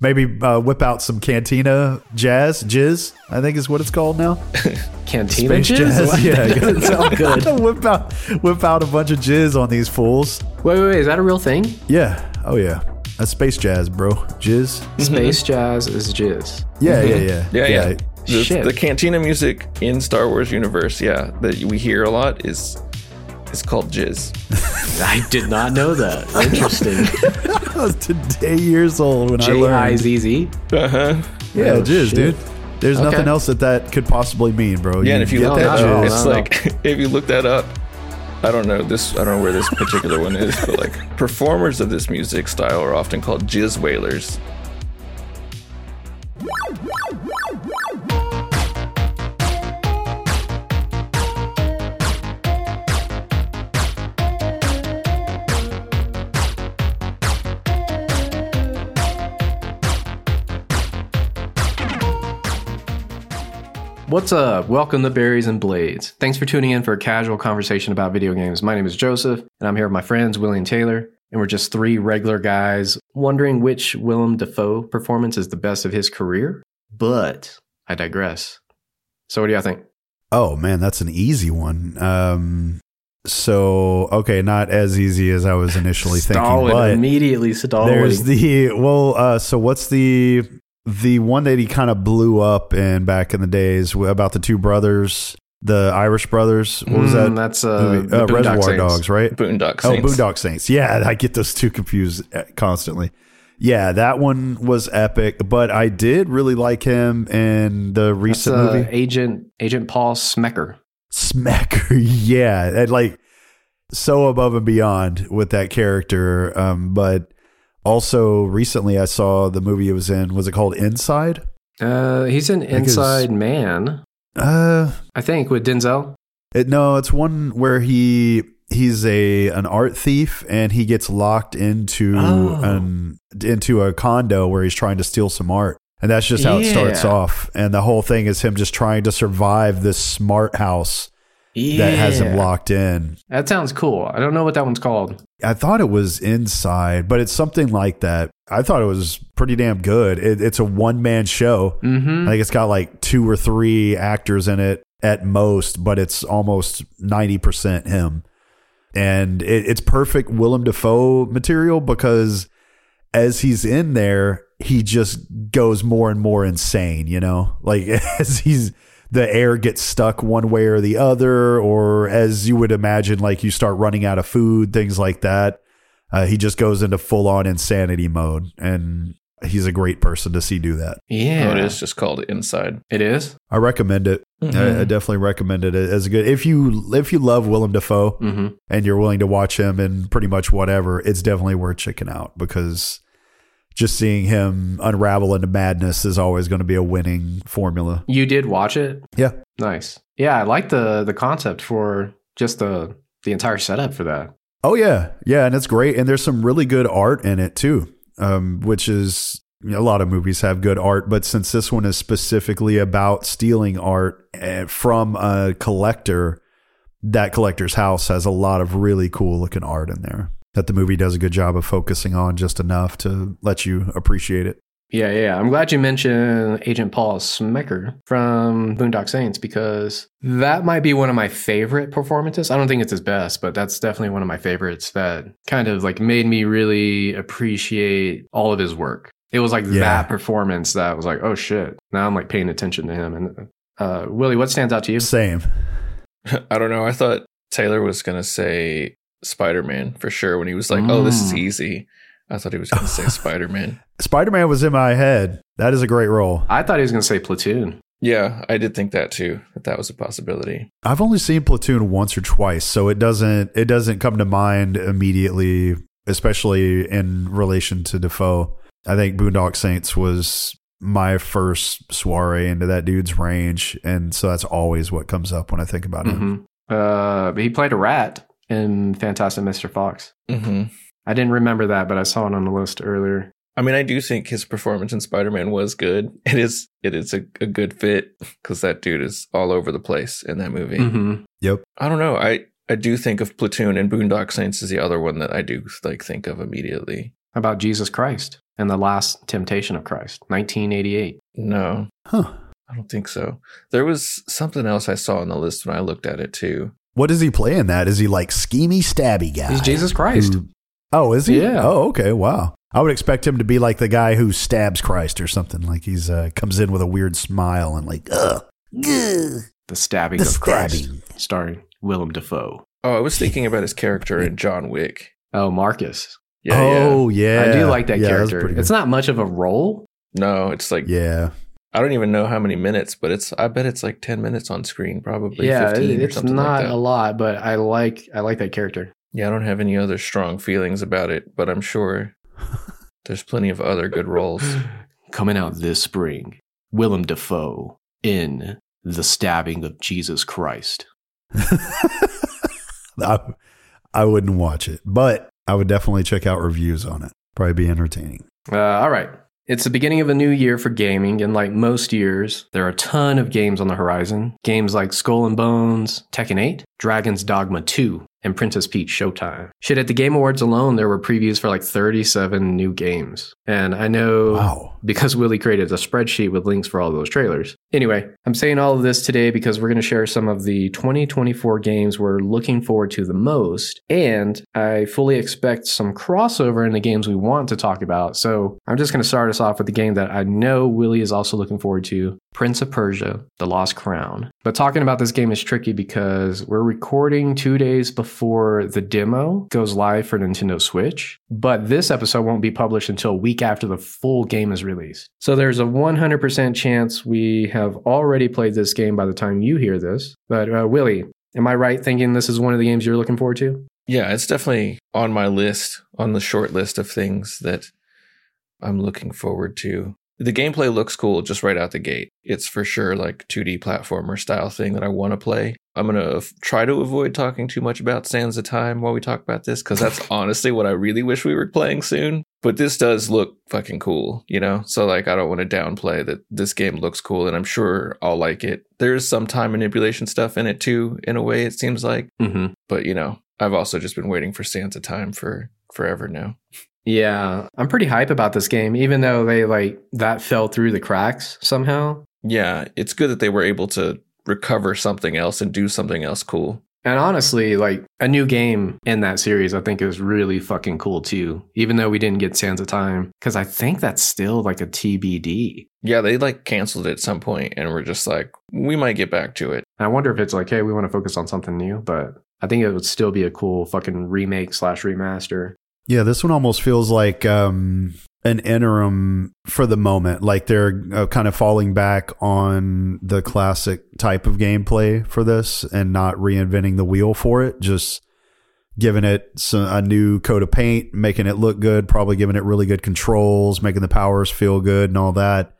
Maybe uh, whip out some Cantina jazz, jizz. I think is what it's called now. Cantina Space jizz? jazz, What? yeah. That doesn't sound good. whip out, whip out a bunch of jizz on these fools. Wait, wait, wait. Is that a real thing? Yeah. Oh yeah. That's space jazz, bro. Jizz. Space jazz is jizz. Yeah, yeah, yeah, Yeah, yeah. The, Shit. the cantina music in Star Wars universe, yeah, that we hear a lot is is called jizz. I did not know that. Interesting. I was today years old when I J I learned. Z Z. Uh-huh. Yeah, Oh, jizz, shit. dude. There's Okay. nothing else that that could possibly mean, bro. Yeah, and if you get look that that up, no, it's no. like if you look that up, I don't know this. I don't know where this particular one is, but like performers of this music style are often called jizz wailers. What's up? Welcome to Berries and Blades. Thanks for tuning in for a casual conversation about video games. My name is Joseph, and I'm here with my friends Willie and Taylor, and we're just three regular guys wondering which Willem Dafoe performance is the best of his career. But I digress. So, what do y'all think? Oh man, that's an easy one. Um, so okay, not as easy as I was initially thinking, but immediately stalling. there's the well. Uh, so what's the the one that he kind of blew up in back in the days about the two brothers, the Irish brothers? What was Mm, that? That's uh, movie? the Uh, Reservoir Saints. Dogs, right? Boondock Oh, Saints. Boondock Saints. Yeah, I get those two confused uh, constantly. Yeah, that one was epic, but I did really like him in the That's, recent uh, movie. Agent Agent Paul Smecker. Smacker, yeah, and like so above and beyond with that character. Um, but also recently, I saw the movie it was in. Was it called Inside? Uh, he's an Inside Man, Uh, I think, with Denzel. it, no, it's one where he he's a an art thief and he gets locked into Oh. an into a condo where he's trying to steal some art. And that's just how it starts off. And the whole thing is him just trying to survive this smart house that has him locked in. That sounds cool. I don't know what that one's called. I thought it was inside, but it's something like that. I thought it was pretty damn good. It, it's a one man show. Mm-hmm. I think it's got like two or three actors in it at most, but it's almost 90% him. And it, it's perfect Willem Dafoe material because as he's in there, he just goes more and more insane, you know? Like as he's the air gets stuck one way or the other, or as you would imagine, like you start running out of food, things like that. Uh, he just goes into full on insanity mode, and he's a great person to see do that. Yeah. Oh, it is just called Inside. It is? I recommend it. I, I definitely recommend it as a good. If you if you love Willem Dafoe Mm-hmm. and you're willing to watch him in pretty much whatever, it's definitely worth checking out because just seeing him unravel into madness is always going to be a winning formula. You did watch it? Yeah. Nice. Yeah, I like the the concept for just the the entire setup for that. Oh yeah, yeah, and it's great, and there's some really good art in it too, um, which is you know, a lot of movies have good art, but since this one is specifically about stealing art eh, from a collector, that collector's house has a lot of really cool looking art in there that the movie does a good job of focusing on just enough to let you appreciate it. Yeah, yeah. I'm glad you mentioned Agent Paul Smecker from Boondock Saints because that might be one of my favorite performances. I don't think it's his best, but that's definitely one of my favorites that kind of like made me really appreciate all of his work. It was like Yeah. that performance that was like, oh shit. Now I'm like paying attention to him. And uh, Willie, what stands out to you? Same. I don't know. I thought Taylor was gonna say Spider Man for sure when he was like, "Oh, this is Mm. easy." I thought he was gonna say Spider Man. Spider Man was in my head. That is a great role. I thought he was going to say Platoon. Yeah, I did think that too. That that was a possibility. I've only seen Platoon once or twice, so it doesn't it doesn't come to mind immediately, especially in relation to Dafoe. I think Boondock Saints was my first soiree into that dude's range, and so that's always what comes up when I think about him. hmm Uh, but he played a rat in Fantastic Mr. Fox. hmm I didn't remember that, but I saw it on the list earlier. I mean, I do think his performance in Spider Man was good. It is. It is a, a good fit because that dude is all over the place in that movie. Mm-hmm. Yep. I don't know. I I do think of Platoon and Boondock Saints is the other one that I do like think of immediately. About Jesus Christ. and The Last Temptation of Christ, 1988. No, Huh. I don't think so. There was something else I saw on the list when I looked at it too. What does he play in that? Is he like schemy stabby guy? He's Jesus Christ. Who- oh, is he? Yeah. Oh, okay. Wow. I would expect him to be like the guy who stabs Christ or something. Like he's uh, comes in with a weird smile and like, ugh, ugh, The Stabbing the of Christ, stabbing. starring Willem Dafoe. Oh, I was thinking about his character in John Wick. Oh, Marcus. Yeah, oh, yeah. I do like that Yeah, character. pretty. It's not much of a role. No, it's like Yeah. I don't even know how many minutes, but it's I bet it's like ten minutes on screen, probably yeah, fifteen or it's not like a lot, but I like I like that character. Yeah, I don't have any other strong feelings about it, but I'm sure there's plenty of other good roles. Coming out this spring, Willem Dafoe in The Stabbing of Jesus Christ. I, I wouldn't watch it, but I would definitely check out reviews on it. Probably be entertaining. Uh, all right. It's the beginning of a new year for gaming, and like most years, there are a ton of games on the horizon. Games like Skull and Bones, Tekken 8, Dragon's Dogma 2, and Princess Peach Showtime. Shit, at the Game Awards alone, there were previews for like 37 new games. And I know Wow. because Willie created a spreadsheet with links for all those trailers. Anyway, I'm saying all of this today because we're going to share some of the 2024 games we're looking forward to the most, and I fully expect some crossover in the games we want to talk about. So I'm just going to start us off with the game that I know Willie is also looking forward to Prince of Persia, The Lost Crown. But talking about this game is tricky because we're recording two days before the demo goes live for Nintendo Switch, but this episode won't be published until a week after the full game is released. So there's a 100% chance we have already played this game by the time you hear this. But uh, Willie, am I right thinking this is one of the games you're looking forward to? Yeah, it's definitely on my list, on the short list of things that I'm looking forward to. The gameplay looks cool just right out the gate. It's for sure like 2D platformer style thing that I want to play. I'm going to f- try to avoid talking too much about Sands of Time while we talk about this because that's honestly what I really wish we were playing soon. But this does look fucking cool, you know? So, like, I don't want to downplay that this game looks cool and I'm sure I'll like it. There's some time manipulation stuff in it too, in a way, it seems like. Mm-hmm. But, you know, I've also just been waiting for Sands of Time for forever now. Yeah, I'm pretty hype about this game, even though they like that fell through the cracks somehow. Yeah, it's good that they were able to recover something else and do something else cool. And honestly, like a new game in that series, I think is really fucking cool too. Even though we didn't get Sands of Time, because I think that's still like a TBD. Yeah, they like canceled it at some point and we're just like, we might get back to it. I wonder if it's like, hey, we want to focus on something new, but I think it would still be a cool fucking remake slash remaster. Yeah, this one almost feels like um, an interim for the moment. Like they're uh, kind of falling back on the classic type of gameplay for this and not reinventing the wheel for it. Just giving it some, a new coat of paint, making it look good, probably giving it really good controls, making the powers feel good and all that.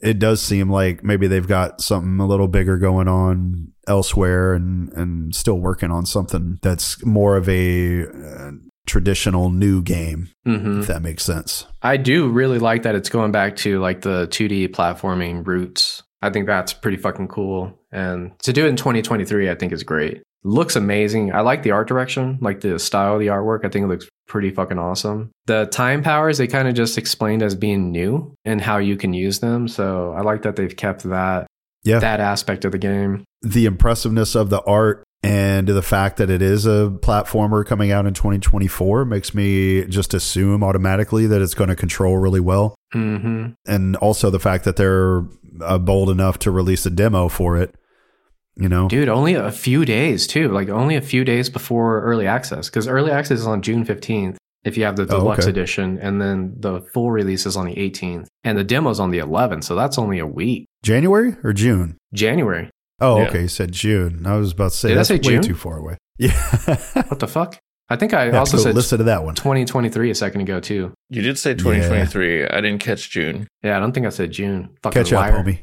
It does seem like maybe they've got something a little bigger going on elsewhere and, and still working on something that's more of a uh, traditional new game Mm-hmm. if that makes sense. I do really like that it's going back to like the 2D platforming roots. I think that's pretty fucking cool. And to do it in 2023, I think is great. Looks amazing. I like the art direction, like the style of the artwork. I think it looks pretty fucking awesome. The time powers, they kind of just explained as being new and how you can use them. So I like that they've kept that Yeah. that aspect of the game. The impressiveness of the art and the fact that it is a platformer coming out in 2024 makes me just assume automatically that it's going to control really well. hmm And also the fact that they're uh, bold enough to release a demo for it, you know? Dude, only a few days too. Like only a few days before early access, because early access is on June fifteenth if you have the Oh, deluxe okay. edition, and then the full release is on the eighteenth, and the demo's on the eleventh. So that's only a week. January or June? January. Oh, Yeah. okay. You said June. I was about to say Did I that's say way June? too far away. Yeah. What the fuck? I think I Yeah, also said listen to that one. 2023 a second ago too. You did say 2023. I didn't catch June. Yeah, I don't think I said June. Fucking Catch up, homie.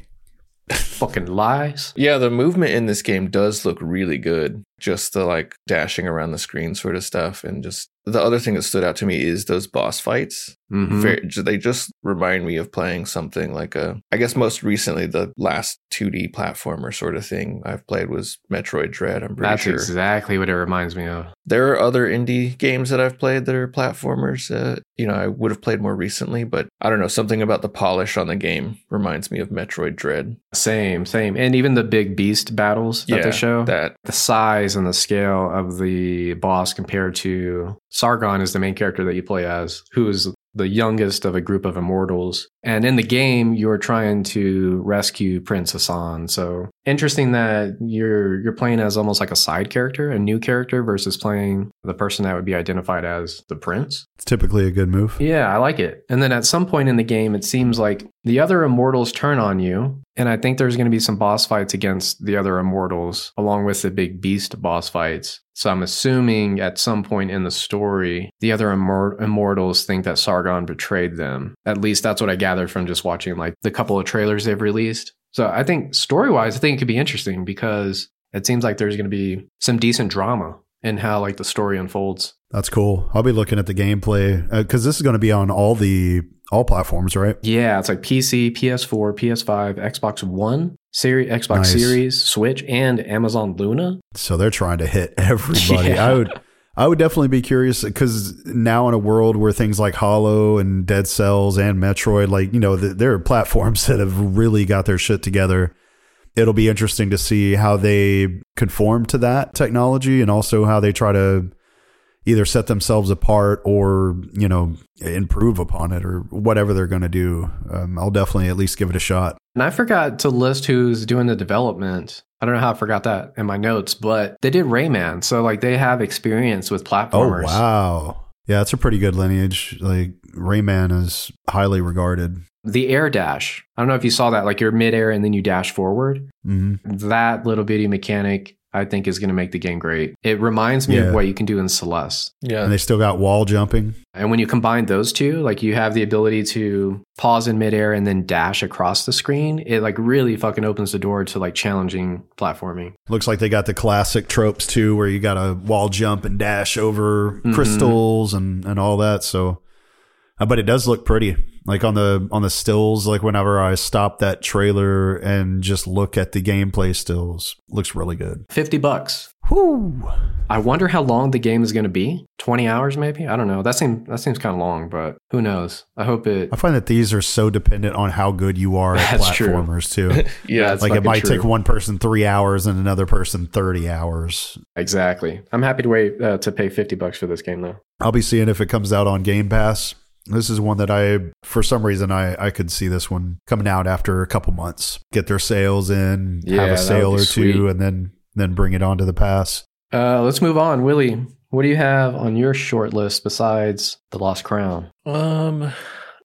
Fucking lies. Yeah, the movement in this game does look really good. Just the like dashing around the screen sort of stuff and just the other thing that stood out to me is those boss fights. Mhm. Very, they just remind me of playing something like a. I guess most recently, the last 2D platformer sort of thing I've played was Metroid Dread. I'm pretty That's sure exactly what it reminds me of. there are other indie games that I've played that are platformers. Uh, you know, I would have played more recently, but I don't know. Something about the polish on the game reminds me of Metroid Dread. Same, same. And even the big beast battles that they show. that. the size and the scale of the boss compared to Sargon is the main character that you play as, who is the youngest of a group of immortals. And in the game, you're trying to rescue Prince Hassan. So interesting that you're you're playing as almost like a side character, a new character, versus playing the person that would be identified as the prince. It's typically a good move. Yeah, I like it. And then at some point in the game, it seems like the other immortals turn on you. And I think there's going to be some boss fights against the other immortals, along with the big beast boss fights. So I'm assuming at some point in the story, the other immor- immortals think that Sargon betrayed them. At least that's what I gathered from just watching like the couple of trailers they've released. So I think story wise, I think it could be interesting because it seems like there's going to be some decent drama in how like the story unfolds. That's cool. I'll be looking at the gameplay uh, because this is going to be on all the all platforms, right? Yeah, it's like PC, PS4, PS5, Xbox One, Series, Xbox Nice. Series, Switch, and Amazon Luna. So they're trying to hit everybody. Yeah. I would I would definitely be curious because now in a world where things like Hollow and Dead Cells and Metroid, like you know, th- there are platforms that have really got their shit together. It'll be interesting to see how they conform to that technology and also how they try to either set themselves apart or you know improve upon it or whatever they're going to do. Um, I'll definitely at least give it a shot. And I forgot to list who's doing the development. I don't know how I forgot that in my notes, but they did Rayman. So, like, they have experience with platformers. Oh wow. Yeah, it's a pretty good lineage. Like Rayman is highly regarded. The air dash. I don't know if you saw that. Like, you're midair and then you dash forward. hmm That little bitty mechanic, I think, is going to make the game great. It reminds me Yeah. of what you can do in Celeste. Yeah. And they still got wall jumping. And when you combine those two, like you have the ability to pause in midair and then dash across the screen, it like really fucking opens the door to like challenging platforming. Looks like they got the classic tropes too, where you got to wall jump and dash over Mhm. crystals and and all that. So, uh, but it does look pretty. Like on the on the stills, like whenever I stop that trailer and just look at the gameplay stills, looks really good. 50 bucks. Whoo! I wonder how long the game is going to be. 20 hours maybe? I don't know. That seems that seems kind of long, but who knows? I hope it I find that these are so dependent on how good you are at That's true. platformers too. yeah. That's like it might true. take one person three hours and another person 30 hours Exactly. I'm happy to wait uh, to pay 50 bucks for this game though. i'll be seeing if it comes out on game pass this is one that i for some reason i i could see this one coming out after a couple months get their sales in Yeah, have a sale would be or two sweet. and then then bring it onto the pass Uh, let's move on. Willie, what do you have on your short list besides The Lost Crown? Um,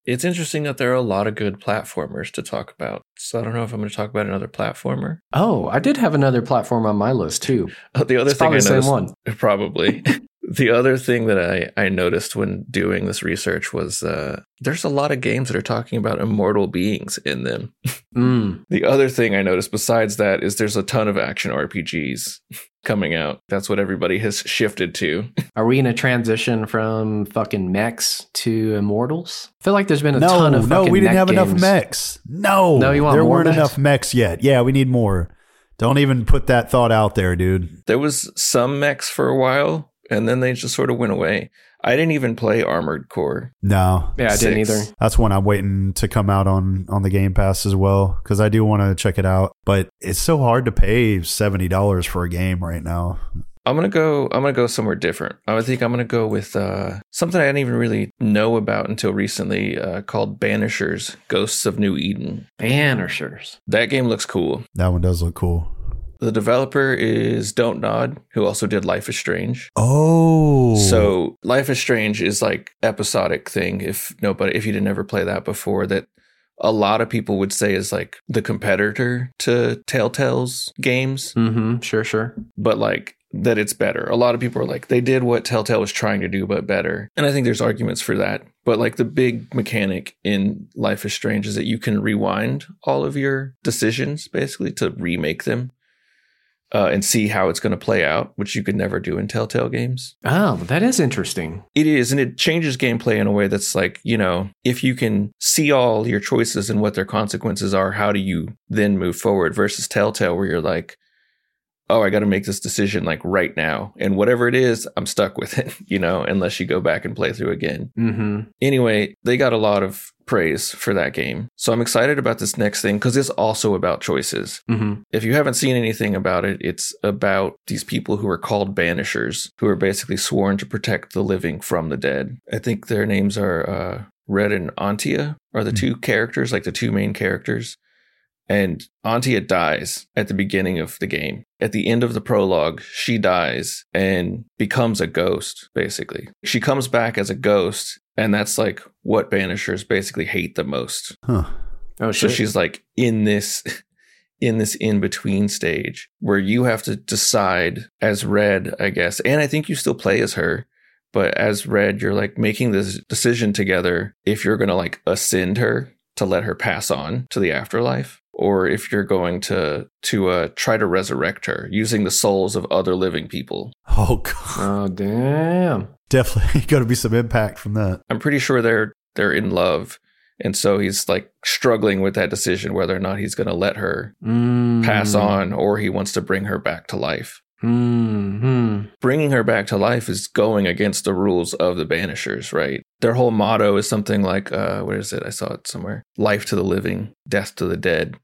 it's interesting that there are a lot of good platformers to talk about. So I don't know if I'm going to talk about another platformer. Oh, I did have another platform on my list too. Uh, the other It's thing probably I the same one. probably. The other thing that I, I noticed when doing this research was uh, there's a lot of games that are talking about immortal beings in them. Mm. The other thing I noticed besides that is there's a ton of action RPGs coming out. That's what everybody has shifted to. Are we in a transition from fucking mechs to immortals? I feel like there's been a no ton of no fucking we didn't mech have enough mechs no No, you want there more weren't mechs? enough mechs yet yeah we need more don't even put that thought out there dude There was some mechs for a while, and then they just sort of went away. I didn't even play Armored Core. no Yeah, I didn't either. That's one I'm waiting to come out on on the Game Pass as well because I do want to check it out. But it's so hard to pay seventy dollars for a game right now. I'm gonna go. I'm gonna go somewhere different. I think I'm gonna go with uh, something I didn't even really know about until recently, uh, called Banishers: Ghosts of New Eden. Banishers. That game looks cool. That one does look cool. The developer is Don't Nod, who also did Life is Strange. Oh, So Life is Strange is like episodic thing. If nobody, if you didn't ever play that before, that a lot of people would say is like the competitor to Telltale's games, Mm-hmm. Sure, sure. but like that it's better. A lot of people are like they did what Telltale was trying to do, but better. And I think there's arguments for that. But like the big mechanic in Life is Strange is that you can rewind all of your decisions basically to remake them. Uh, and see how it's going to play out, which you could never do in Telltale games. Oh, that is interesting. It is, and it changes gameplay in a way that's like, you know, if you can see all your choices and what their consequences are, how do you then move forward versus Telltale, where you're like, oh, I got to make this decision like right now. And whatever it is, I'm stuck with it, you know, unless you go back and play through again. Mm-hmm. Anyway, they got a lot of praise for that game. So I'm excited about this next thing because it's also about choices. Mm-hmm. If you haven't seen anything about it, it's about these people who are called banishers, who are basically sworn to protect the living from the dead. I think their names are uh, Red and Antea are the Hmm. two characters, like the two main characters. And Antea dies at the beginning of the game. At the end of the prologue, she dies and becomes a ghost, basically. She comes back as a ghost, and that's like what banishers basically hate the most. Huh. Oh So shit. she's like in this in this in between stage where you have to decide as red, I guess. And I think you still play as her, but as red, you're like making this decision together if you're going to like ascend her to let her pass on to the afterlife or if you're going to to uh try to resurrect her using the souls of other living people. Oh god. oh damn. Definitely got to be some impact from that. I'm pretty sure they're they're in love. And so he's like struggling with that decision whether or not he's going to let her Mm. pass on or he wants to bring her back to life. Mm-hmm. Bringing her back to life is going against the rules of the Banishers, right? Their whole motto is something like, uh, where is it? I saw it somewhere life to the living, death to the dead.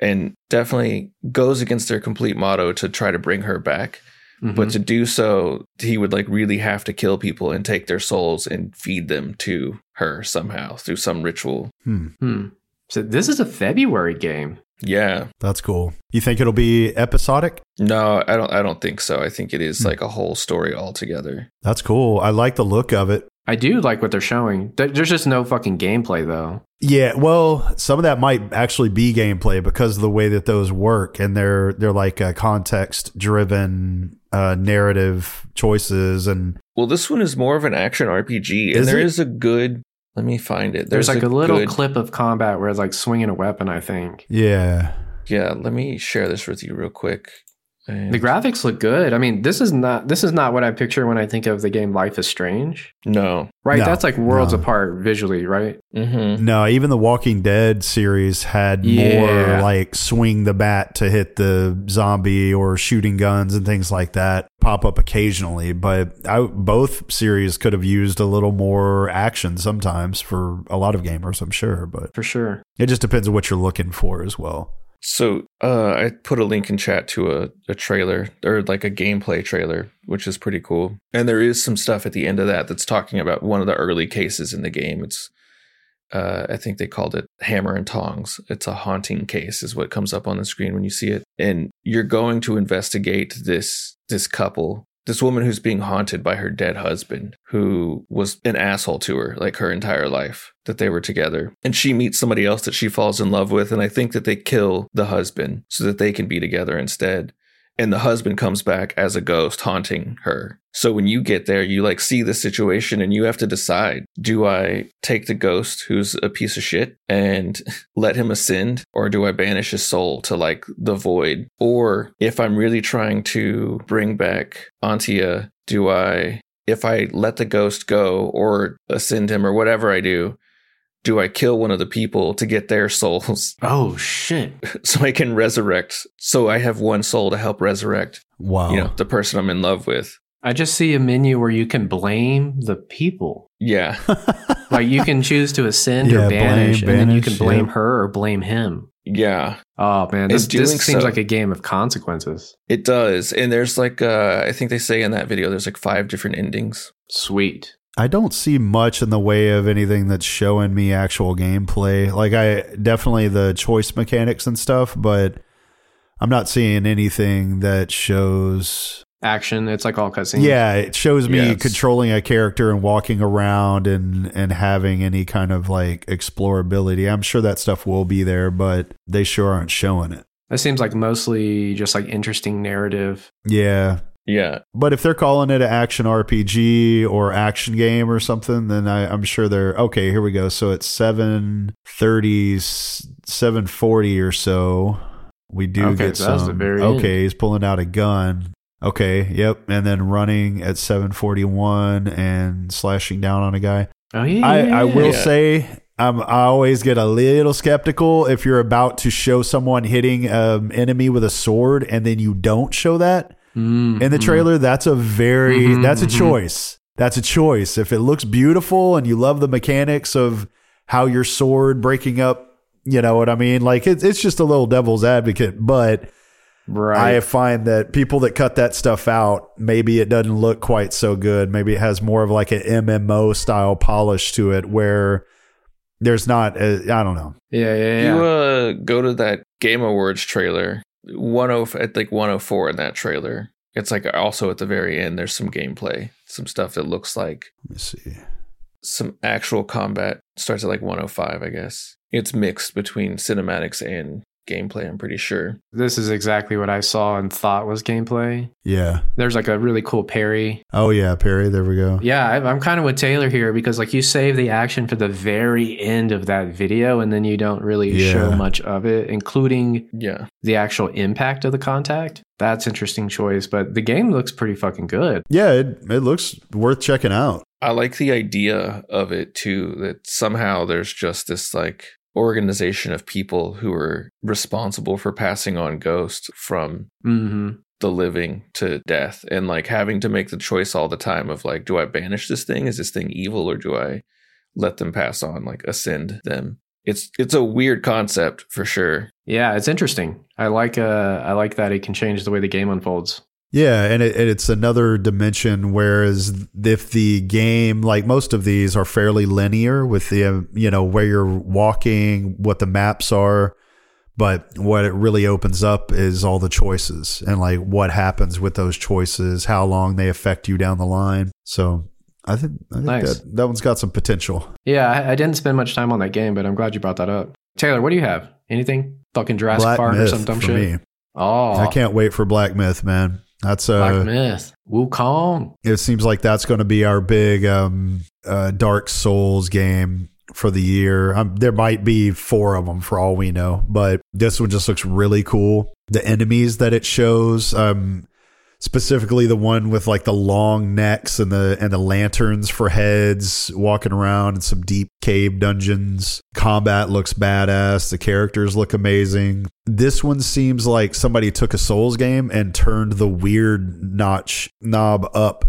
And definitely goes against their complete motto to try to bring her back. Mm-hmm. But to do so, he would like really have to kill people and take their souls and feed them to her somehow through some ritual. Hmm. Hmm. So this is a February game. Yeah. That's cool. You think it'll be episodic? No, I don't I don't think so. I think it is Hmm. like a whole story altogether. That's cool. I like the look of it. I do like what they're showing. There's just no fucking gameplay though. Yeah, well, some of that might actually be gameplay because of the way that those work, and they're they're like uh, context driven uh, narrative choices, and Well, this one is more of an action RPG, and Is there it? is a good. Let me find it. There's, like a, little good- clip of combat where it's like swinging a weapon. I think yeah, Yeah, let me share this with you real quick. And- the graphics look good. I mean, this is not this is not what I picture when I think of the game Life is Strange. no. Right? No, That's like worlds no. apart visually, right? Mm-hmm. no, even the Walking Dead series had Yeah. more like swing the bat to hit the zombie or shooting guns and things like that pop up occasionally, but I, both series could have used a little more action sometimes for a lot of gamers, I'm sure, but For sure. it just depends on what you're looking for as well. So uh, I put a link in chat to a, a trailer or like a gameplay trailer, which is pretty cool. And there is some stuff at the end of that that's talking about one of the early cases in the game. It's uh, I think they called it Hammer and Tongs. It's a haunting case, is what comes up on the screen when you see it. And you're going to investigate this this couple, this woman who's being haunted by her dead husband, who was an asshole to her like her entire life that they were together. And she meets somebody else that she falls in love with, and I think that they kill the husband so that they can be together instead and the husband comes back as a ghost haunting her. So when you get there, you like see the situation and you have to decide, do I take the ghost who's a piece of shit and let him ascend or do I banish his soul to like the void? Or if I'm really trying to bring back Antea, do I if I let the ghost go or ascend him or whatever I do, do I kill one of the people to get their souls Oh shit. so I can resurrect? So I have one soul to help resurrect Wow. you know the person i'm in love with I just see a menu where you can blame the people. yeah Like you can choose to ascend Yeah, or blame, banish, and then you can blame yeah. her or blame him. yeah Oh man, this, this seems so- like a game of consequences. it does and there's like uh i think they say in that video there's like five different endings Sweet. I don't see much in the way of anything that's showing me actual gameplay. Like I definitely the choice mechanics and stuff, but I'm not seeing anything that shows Action. It's like all cutscenes. Yeah, it shows me Yes. controlling a character and walking around and and having any kind of like explorability. I'm sure that stuff will be there, but they sure aren't showing it. That seems like mostly just like interesting narrative. Yeah. Yeah But if they're calling it an action RPG or action game or something, then I, I'm sure they're okay. Here we go. So it's 730, 740 or so. we do Okay, get so some. very okay, end. he's pulling out a gun. Okay, yep, and then running at 741 and slashing down on a guy. Oh yeah. I, I will Yeah. say I'm, I always get a little skeptical if you're about to show someone hitting an enemy with a sword and then you don't show that Mm, in the mm. trailer. That's a very Mhm, that's a mhm. choice. That's a choice. If it looks beautiful and you love the mechanics of how your sword breaking up, you know what I mean. Like it's it's just a little devil's advocate, but Right. I find that people that cut that stuff out, maybe it doesn't look quite so good. Maybe it has more of like an MMO style polish to it where there's not, I I don't know. yeah, yeah, yeah. You uh, go to that Game Awards trailer, 10 at like 104 in that trailer. It's like also at the very end, there's some gameplay, some stuff that looks like Let me see. some actual combat. Starts at like 105, I guess. It's mixed between cinematics and gameplay, I'm pretty sure. this is exactly what I saw and thought was gameplay. Yeah. There's like a really cool parry. Oh, yeah. parry. There we go. Yeah, I- I'm kind of with Taylor here because like you save the action for the very end of that video and then you don't really Yeah. show much of it, including Yeah. the actual impact of the contact. That's interesting choice, but the game looks pretty fucking good. Yeah. It, it looks worth checking out. I like the idea of it too, that somehow there's just this like organization of people who are responsible for passing on ghosts from hmm the living to death. And like having to make the choice all the time of like do i banish this thing? Is this thing evil? Or do i let them pass on like ascend them? It's it's a weird concept for sure. Yeah, it's interesting. I like uh I like that it can change the way the game unfolds. Yeah, and, it, it's another dimension. Whereas if the game, like most of these, are fairly linear with the uh, you know where you're walking, what the maps are, but what it really opens up is all the choices and like what happens with those choices, how long they affect you down the line. So I think, I think Nice. that that one's got some potential. Yeah, I, I didn't spend much time on that game, but I'm glad you brought that up. Taylor, what do you have? Anything? Fucking Jurassic Black Park or some dumb shit? me. Oh, I can't wait for Black Myth, man. That's a Black Myth. Wukong. it seems like that's going to be our big um, uh, Dark Souls game for the year. Um, there might be four of them for all we know, but this one just looks really cool. The enemies that it shows, um, specifically the one with like the long necks and the and the lanterns for heads, walking around in some deep cave dungeons. Combat looks badass. The characters look amazing. This one seems like somebody took a Souls game and turned the weird notch knob up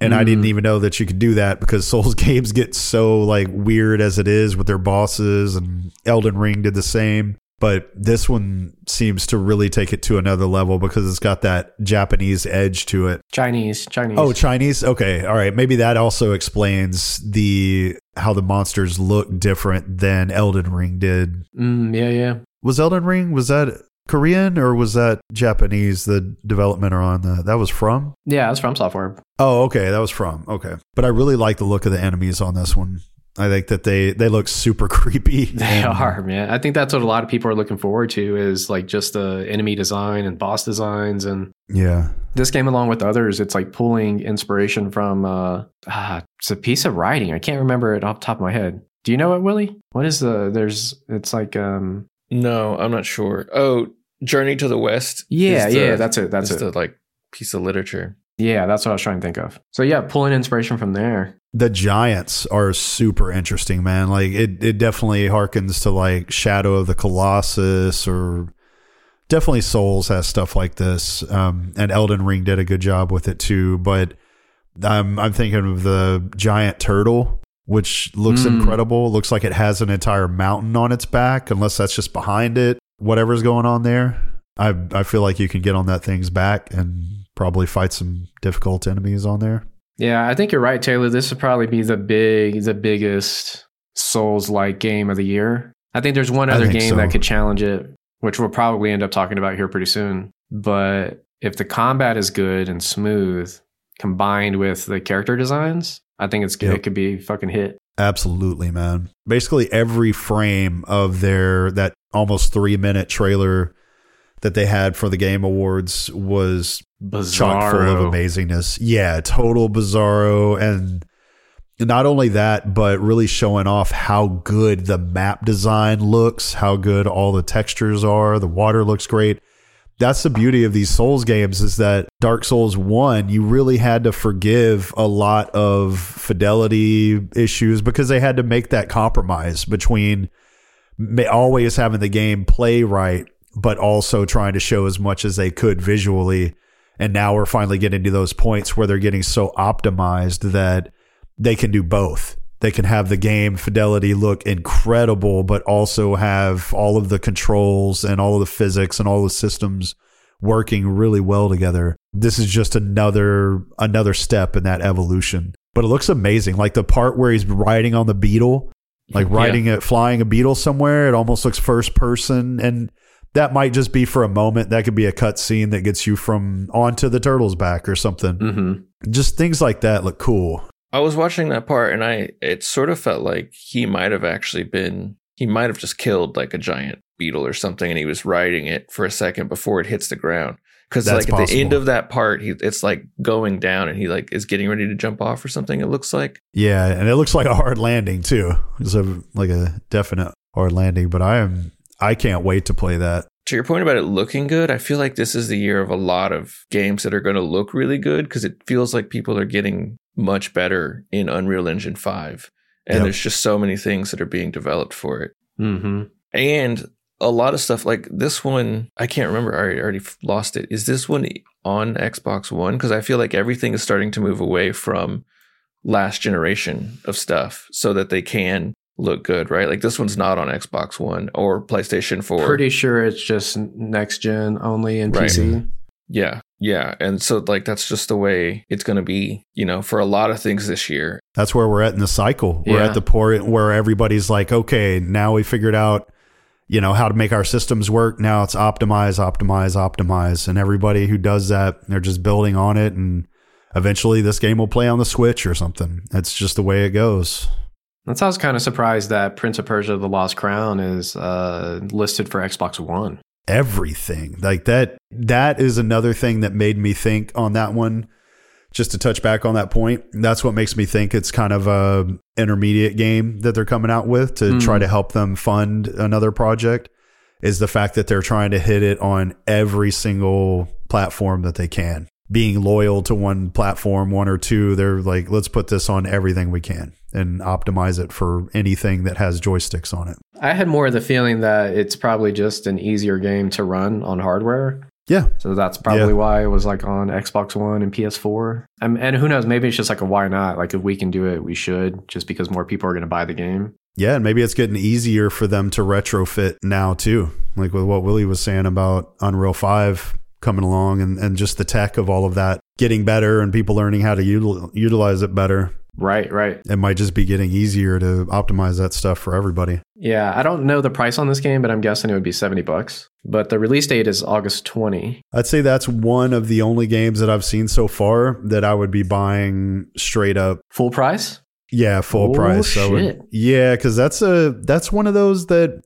and I Mm. didn't even know that you could do that because Souls games get so like weird as it is with their bosses, and Elden Ring did the same. But this one seems to really take it to another level because it's got that Japanese edge to it. Chinese. Chinese. Oh, Chinese. Okay, all right. Maybe that also explains the how the monsters look different than Elden Ring did. Mm, yeah, yeah. Was Elden Ring was that Korean or was that Japanese? The development or on the that was from. Yeah, it was FromSoftware. Oh, okay, that was from. Okay, but I really like the look of the enemies on this one. I think that they they look super creepy. They are, man. I think that's what a lot of people are looking forward to is like just the enemy design and boss designs and Yeah, this game along with others it's like pulling inspiration from uh ah, it's a piece of writing. I can't remember it off the top of my head. Do you know it willie? What is the there's it's like um no i'm not sure. Oh journey to the west yeah the- yeah that's it that's is it. the like piece of literature yeah that's what i was trying to think of so yeah pulling inspiration from there the giants are super interesting, man. Like it, it definitely harkens to like Shadow of the Colossus or definitely Souls has stuff like this. Um, and Elden Ring did a good job with it too. But I'm I'm thinking of the giant turtle, which looks Mm. incredible. Looks like it has an entire mountain on its back, unless that's just behind it. Whatever's going on there, I I feel like you can get on that thing's back and probably fight some difficult enemies on there. yeah i think you're right taylor this would probably be the big the biggest souls like game of the year i think there's one other game so. that could challenge it which we'll probably end up talking about here pretty soon but if the combat is good and smooth combined with the character designs i think it's Yep. it could be fucking hit Absolutely, man. Basically every frame of their that almost 3 minute trailer that they had for the game awards was chock full of amazingness. Yeah, total bizarro and not only that, but really showing off how good the map design looks, how good all the textures are. The water looks great. That's the beauty of these Souls games is that Dark Souls 1, you really had to forgive a lot of fidelity issues because they had to make that compromise between always having the game play right, but also trying to show as much as they could visually. And now we're finally getting to those points where they're getting so optimized that they can do both. They can have the game fidelity look incredible, but also have all of the controls and all of the physics and all the systems working really well together. This is just another another step in that evolution. But it looks amazing. Like the part where he's riding on the beetle, like Yeah. riding it, flying a beetle somewhere. It almost looks first person, and that might just be for a moment. That could be a cut scene that gets you from onto the turtle's back or something. Mm-hmm. Just things like that look cool. I was watching that part and I it sort of felt like he might have actually been he might have just killed like a giant beetle or something and he was riding it for a second before it hits the ground. Cuz That's like at the end of that part he it's like going down and he like is getting ready to jump off or something it looks like. Yeah, and it looks like a hard landing too. It's a like a definite hard landing. But I am I can't wait to play that. To your point about it looking good, I feel like this is the year of a lot of games that are going to look really good because it feels like people are getting much better in Unreal Engine 5. And Yep. there's just so many things that are being developed for it. Mm-hmm. And a lot of stuff like this one, I can't remember. I already, already lost it. Is this one on Xbox One? Because I feel like everything is starting to move away from last generation of stuff so that they can look good, right? Like this one's not on Xbox One or PlayStation 4. Pretty sure it's just next gen only in Right. PC. Yeah. Yeah. And so, like, that's just the way it's going to be, you know, for a lot of things this year. That's where we're at in the cycle. We're Yeah. at the point where everybody's like, okay, now we figured out, you know, how to make our systems work. Now it's optimize, optimize, optimize. And everybody who does that, they're just building on it. And eventually this game will play on the Switch or something. That's just the way it goes. That's how I was kind of surprised that Prince of Persia: The Lost Crown is uh, listed for Xbox One. everything like that that is another thing that made me think on that one just to touch back on that point that's what makes me think it's kind of a intermediate game that they're coming out with to Hmm. try to help them fund another project is the fact that they're trying to hit it on every single platform that they can being loyal to one platform one or two they're like let's put this on everything we can and optimize it for anything that has joysticks on it I had more of the feeling that it's probably just an easier game to run on hardware. yeah So that's probably Yeah. why it was like on Xbox One and PS4. Um, and who knows? Maybe it's just like a why not? Like if we can do it, we should. Just because more people are going to buy the game. Yeah, and maybe it's getting easier for them to retrofit now too. Like with what Willie was saying about Unreal 5 coming along and, and just the tech of all of that getting better and people learning how to util- utilize it better. Right, right. It might just be getting easier to optimize that stuff for everybody. Yeah, I don't know the price on this game, but I'm guessing it would be 70 bucks. But the release date is August 20. I'd say that's one of the only games that I've seen so far that I would be buying straight up. Full price? Yeah, full Oh, price. Would- yeah, because that's a that's one of those that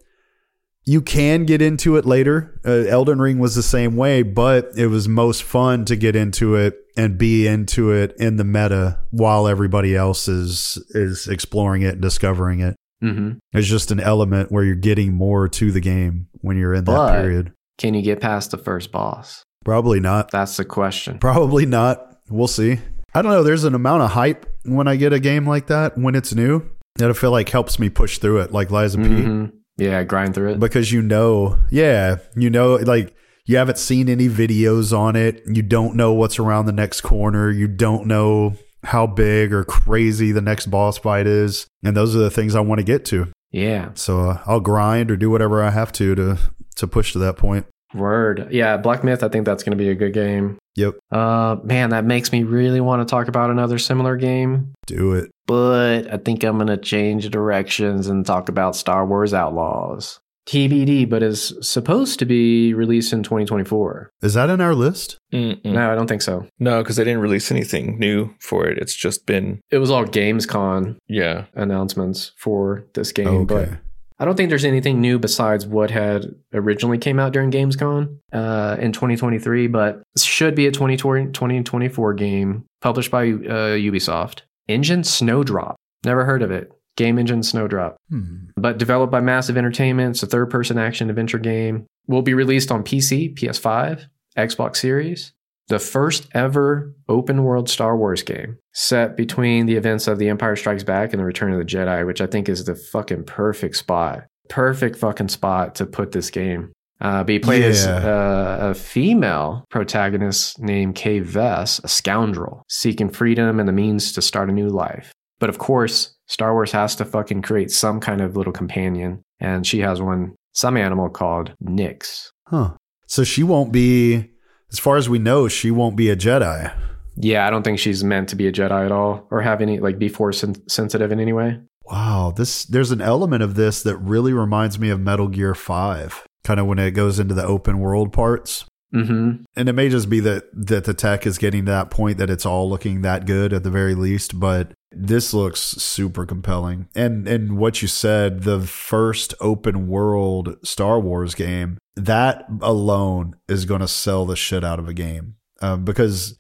you can get into it later. Uh, Elden Ring was the same way, but it was most fun to get into it and be into it in the meta while everybody else is is exploring it and discovering it. Mm-hmm. It's just an element where you're getting more to the game when you're in that But- period. Can you get past the first boss? Probably not. That's the question. Probably not. We'll see. I don't know. There's an amount of hype when I get a game like that when it's new that I feel like helps me push through it, like Lies of P. Yeah, grind through it. because you know, yeah, you know, like you haven't seen any videos on it. You don't know what's around the next corner. You don't know how big or crazy the next boss fight is. And those are the things I want to get to. yeah. So uh, I'll grind or do whatever I have to to to push to that point. Word. Yeah, Black Myth, I think that's going to be a good game. Yep, Uh, man, that makes me really want to talk about another similar game. do it. But I think I'm going to change directions and talk about Star Wars Outlaws. TBD, but is supposed to be released in 2024. Is that in our list? Mm-mm. No, I don't think so. No, because they didn't release anything new for it. It's just been, It was all Gamescom yeah. announcements for this game, but Okay. I don't think there's anything new besides what had originally came out during Gamescom uh, in 2023, but should be a 2020 2024 game published by uh, Ubisoft. Engine Snowdrop. Never heard of it. Game Engine Snowdrop. Hmm. But developed by Massive Entertainment, it's a third person action adventure game. Will be released on PC, PS5, Xbox Series. The first ever open world Star Wars game set between the events of The Empire Strikes Back and The Return of the Jedi, which I think is the fucking perfect spot. Perfect fucking spot to put this game. Uh, but you play as uh, a female protagonist named Kay Vess, a scoundrel, seeking freedom and the means to start a new life. But of course, Star Wars has to fucking create some kind of little companion, and she has one, some animal called Nyx. Huh. So she won't be, as far as we know, she won't be a Jedi. Yeah, I don't think she's meant to be a Jedi at all, or have any like be force sen- sensitive in any way. Wow, this there's an element of this that really reminds me of Metal Gear 5, kind of when it goes into the open world parts. Mm-hmm. And it may just be that that the tech is getting to that point that it's all looking that good at the very least, but this looks super compelling. And and what you said, the first open world Star Wars game, that alone is going to sell the shit out of a game. Um, because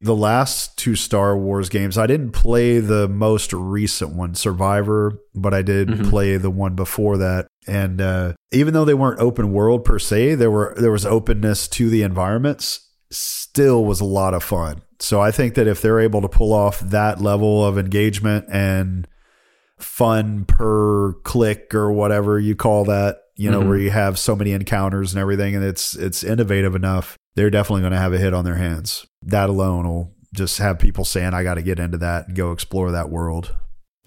the last two Star Wars games, I didn't play the most recent one, Survivor, but I did Mhm. play the one before that. And uh, even though they weren't open world per se, there were there was openness to the environments. Still was a lot of fun. So I think that if they're able to pull off that level of engagement and fun per click or whatever you call that, you know, Mhm. where you have so many encounters and everything, and it's it's innovative enough, they're definitely going to have a hit on their hands. That alone will just have people saying, "I got to get into that and go explore that world."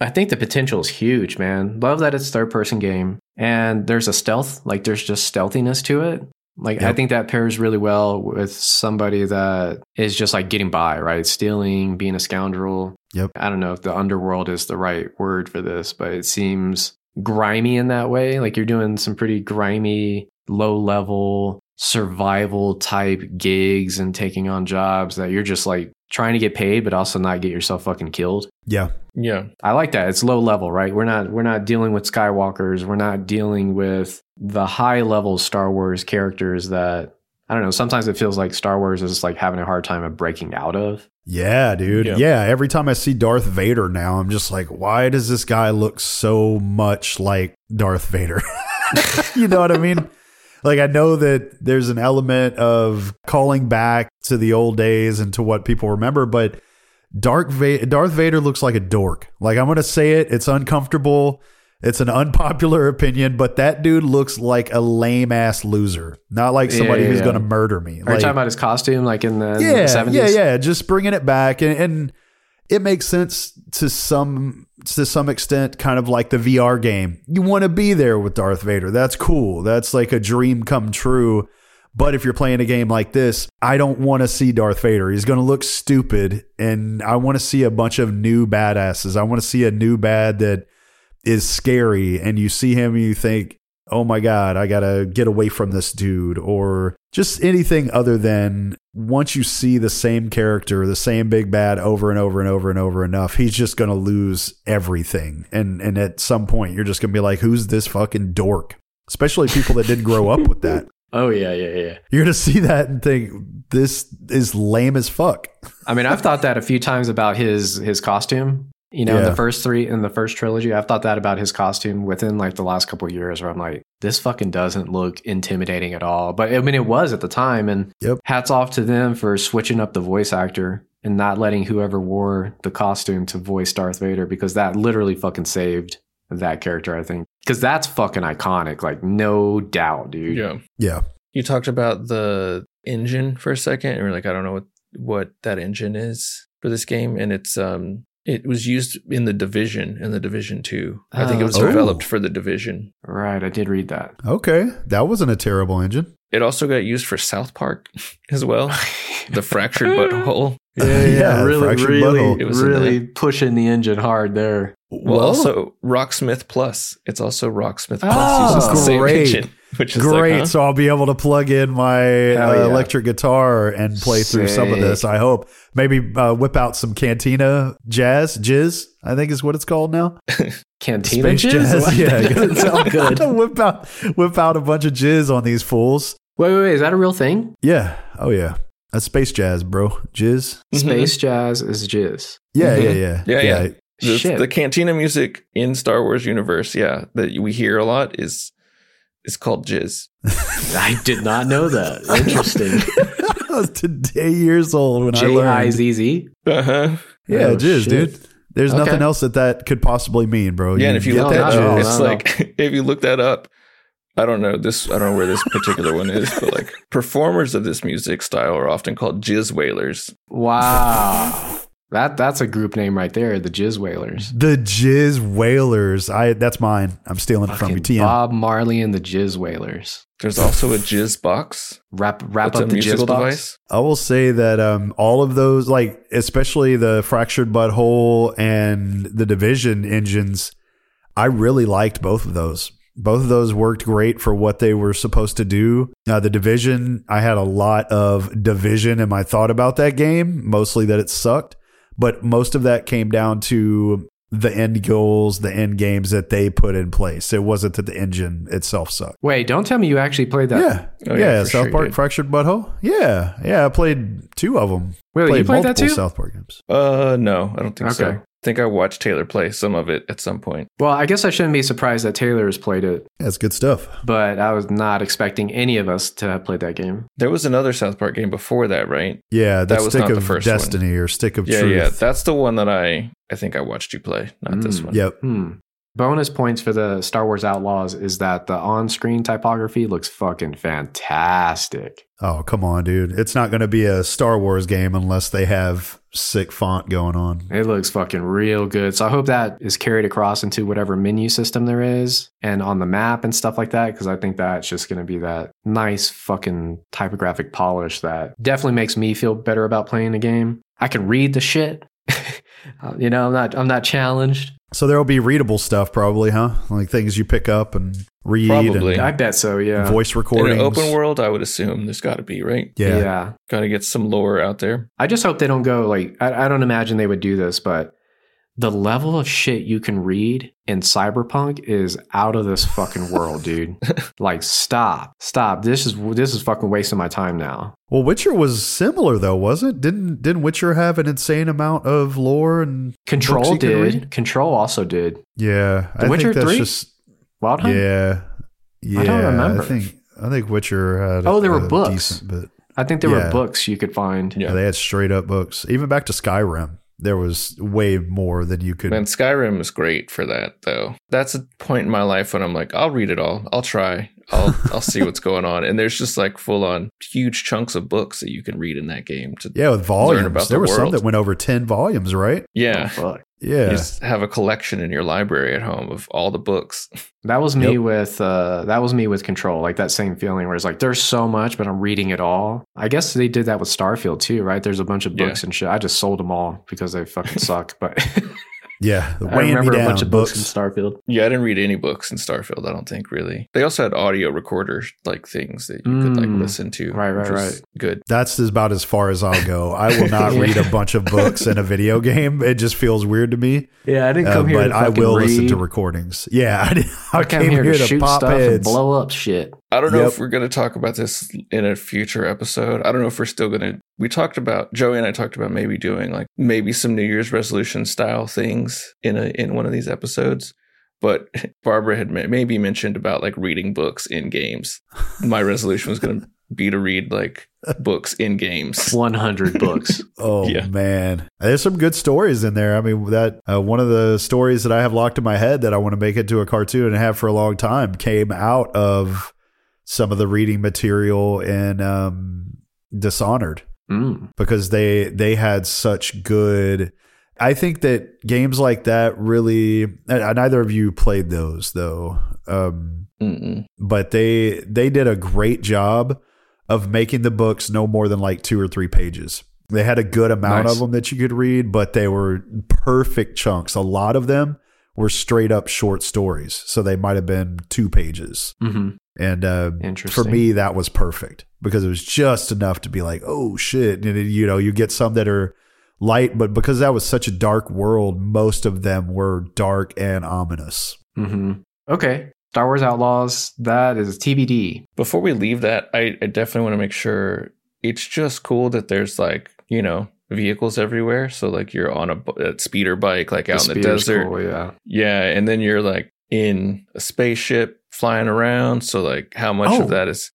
I think the potential is huge, man. Love that it's third person game and there's a stealth, like there's just stealthiness to it. Like I think that pairs really well with somebody that is just like getting by, right? Stealing, being a scoundrel. Yep. I don't know if the underworld is the right word for this, but it seems grimy in that way. Like you're doing some pretty grimy, low level survival type gigs and taking on jobs that you're just like trying to get paid, but also not get yourself fucking killed. Yeah, Yeah. I like that. It's low level, right? We're not we're not dealing with Skywalkers. We're not dealing with the high level Star Wars characters that I don't know. Sometimes it feels like Star Wars is like having a hard time of breaking out of. Yeah, dude. Yeah. Yeah. Every time I see Darth Vader now, I'm just like, why does this guy look so much like Darth Vader? you know what I mean? Like I know that there's an element of calling back to the old days and to what people remember, but Dark Va- Darth Vader looks like a dork. Like I'm going to say it, it's uncomfortable. It's an unpopular opinion, but that dude looks like a lame ass loser. Not like somebody Yeah, yeah, who's yeah. going to murder me. Are you talking about his costume, like in the yeah, yeah, yeah. Just bringing it back, and, and it makes sense to some to some extent. Kind of like the VR game. You want to be there with Darth Vader. That's cool. That's like a dream come true. But if you're playing a game like this, I don't want to see Darth Vader. He's going to look stupid, and I want to see a bunch of new badasses. I want to see a new bad that is scary, and you see him, and you think, oh my god i gotta get away from this dude or just anything other than once you see the same character the same big bad over and over and over and over enough he's just gonna lose everything and and at some point you're just gonna be like who's this fucking dork especially people that didn't grow up with that Oh yeah, yeah, yeah. you're gonna see that and think this is lame as fuck I mean, I've thought that a few times about his his costume. You know, in Yeah. the first three in the first trilogy, I've thought that about his costume within like the last couple of years, where I'm like, this fucking doesn't look intimidating at all. But I mean, it was at the time, and Yep. hats off to them for switching up the voice actor and not letting whoever wore the costume to voice Darth Vader because that literally fucking saved that character. I think because that's fucking iconic, like no doubt, dude. Yeah. yeah You talked about the engine for a second, and we're like, I don't know what what that engine is for this game, and it's um it was used in the division in the division two. I think it was Oh. developed for the division. Right, I did read that. okay that wasn't a terrible engine It also got used for South Park as well. the fractured butthole. Yeah, yeah, really, really, butthole. It was in really pushing the engine hard there. Well, Whoa. also Rocksmith Plus. It's also Rocksmith Plus Oh, uses the same engine, which is Great. Like, huh? So I'll be able to plug in my uh, yeah. electric guitar and play through some of this. I hope. Maybe uh, whip out some Cantina jazz, jizz, I think is what it's called now. Cantina Space jizz? jazz. Yeah. That doesn't sound good. whip out whip out a bunch of jizz on these fools. Wait, wait, wait. Is that a real thing? Yeah. Oh yeah. That's space jazz, bro. Jizz. Space jazz is jizz. Yeah, Mhm. yeah, yeah, Yeah, yeah. The, Shit. the cantina music in Star Wars universe, yeah, that we hear a lot is is called jizz. I did not know that. Interesting. I was today years old when I J I learned. Z Z. Uh-huh. Yeah, Oh, jizz, shit. dude. There's Okay. nothing else that that could possibly mean, bro. Yeah, and if you look that up, it's not at like if you look that up, I don't know this. I don't know where this particular one is, but like performers of this music style are often called jizz wailers. Wow. That that's a group name right there, the Jizz Wailers. the Jizz Wailers. I that's mine. I'm stealing it from you. Fucking TM. Bob Marley and the Jizz Wailers. There's also a jizz box. Wrap wrap That's up the musical Jizz box. I will say that um, all of those, like especially the fractured butthole and the division engines, I really liked both of those. Both of those worked great for what they were supposed to do. Uh, the division, I had a lot of division in my thought about that game, mostly that it sucked, but most of that came down to the end goals, the end games that they put in place. It wasn't that the engine itself sucked. Wait, don't tell me you actually played that. Yeah, Oh, yeah, yeah, South sure Park. Fractured Butthole. Yeah, yeah, I played two of them. Wait, you played that multiple too? South Park games. Uh, no, I don't think so. Okay. I think I watched Taylor play some of it at some point. Well, I guess I shouldn't be surprised that Taylor has played it, That's good stuff. but I was not expecting any of us to have played that game. There was another South Park game before that, right? Yeah, That was Stick not the of first one. Destiny or Stick of Yeah, Truth. yeah. That's the one that I I think I watched you play, not this Mm. one. Yep. Hmm. Bonus points for the Star Wars Outlaws is that the on-screen typography looks fucking fantastic. Oh, come on, dude. It's not going to be a Star Wars game unless they have sick font going on. It looks fucking real good. So I hope that is carried across into whatever menu system there is and on the map and stuff like that. Cause I think that's just going to be that nice fucking typographic polish that definitely makes me feel better about playing the game. I can read the shit. Uh, you know, I'm not, I'm not challenged. So there will be readable stuff, probably, huh? Like things you pick up and read Probably. and I bet so. Yeah. voice In recordings. an open world, I would assume there's got to be, right? Yeah. yeah. Got to get some lore out there. I just hope they don't go like I, I don't imagine they would do this, but the level of shit you can read in Cyberpunk is out of this fucking world, dude. like stop. Stop. This is this is fucking wasting my time now. Well, Witcher was similar though, wasn't? Didn't didn't Witcher have an insane amount of lore and books Control you could did. read? Control also did. Yeah, The I Witcher think that's 3? just Wild Hunt? yeah, yeah. I don't remember. I think I think Witcher had. Oh, there were a books. decent bit. I think there Yeah. were books you could find. Yeah. Yeah, they had straight up books. Even back to Skyrim, there was way more than you could. And Skyrim is great for that, though. That's a point in my life when I'm like, I'll read it all. I'll try. I'll I'll see what's going on. And there's just like full on huge chunks of books that you can read in that game. To yeah, with volumes. about there the were some that went over ten volumes, right? yeah, Oh, fuck. Yeah, you just have a collection in your library at home of all the books. That was me Yep. with uh that was me with control, like that same feeling where it's like there's so much, but I'm reading it all. I guess they did that with Starfield too, right? There's a bunch of Yeah. books and shit. I just sold them all because they fucking suck. But yeah. I weighing me remember a bunch of books in Starfield. Yeah, I didn't read any books in Starfield. I don't think really. They also had audio recorder like things that you could like Mm. listen to. Right, right, right. Good. That's about as far as I'll go. I will not Yeah. read a bunch of books in a video game. It just feels weird to me. Yeah, I didn't Uh, come here but to I will read. listen to recordings. Yeah, I, did- I, I came came here, here, to, to, shoot pop stuff and blow up shit. I don't know Yep. if we're going to talk about this in a future episode. I don't know if we're still going to. We talked about Joey and I talked about maybe doing like maybe some New Year's resolution style things in a in one of these episodes. But Barbara had maybe mentioned about like reading books in games. My resolution was going to be to read like books in games. 100 books. Oh Yeah. man, there's some good stories in there. I mean, that uh, one of the stories that I have locked in my head that I want to make into a cartoon and have for a long time came out of some of the reading material in um, Dishonored Mm. because they they had such good. I think that games like that really. Neither of you played those though. Um, but they they did a great job of making the books no more than like two or three pages. They had a good amount Nice. of them that you could read, but they were perfect chunks. A lot of them were straight up short stories, so they might have been two pages. hmm And uh, for me, that was perfect because it was just enough to be like, oh shit. And it- you know, you get some that are light, but because that was such a dark world, most of them were dark and ominous. hmm Okay. Star Wars Outlaws, that is TBD. Before we leave that, I, I definitely want to make sure it's just cool that there's like, you know, vehicles everywhere. So like you're on a, a speeder bike, like out in the desert. cool, yeah. Yeah. And then you're like in a spaceship flying around. So like how much Oh. of that is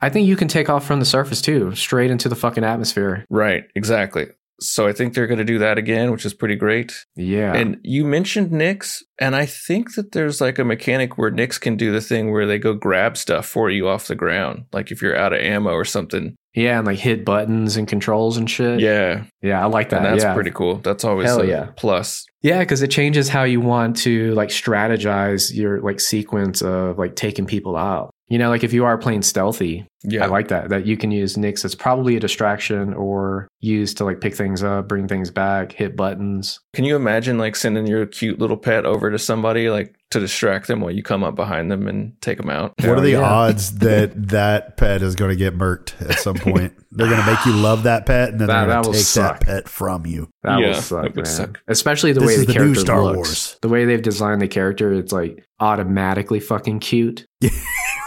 I think you can take off from the surface too, straight into the fucking atmosphere. right. Exactly. So I think they're going to do that again, which is pretty great. Yeah. And you mentioned Nix, and I think that there's like a mechanic where Nix can do the thing where they go grab stuff for you off the ground. Like if you're out of ammo or something. yeah, and like hit buttons and controls and shit. Yeah. Yeah, I like that. And that's yeah. pretty cool. That's always Hell a yeah. plus. Yeah, because it changes how you want to like strategize your like sequence of like taking people out. You know, like if you are playing stealthy, Yeah. I like that. That you can use Nix as probably a distraction or use to like pick things up, bring things back, hit buttons. Can you imagine like sending your cute little pet over to somebody like to distract them while you come up behind them and take them out? What are the yeah. odds that that pet is going to get murked at some point? They're going to make you love that pet, and then That- they're going to take suck. that pet from you. That Yeah, will suck, that would man. suck. Especially the This way is the, the new character Star looks. Wars. The way they've designed the character, it's like automatically fucking cute.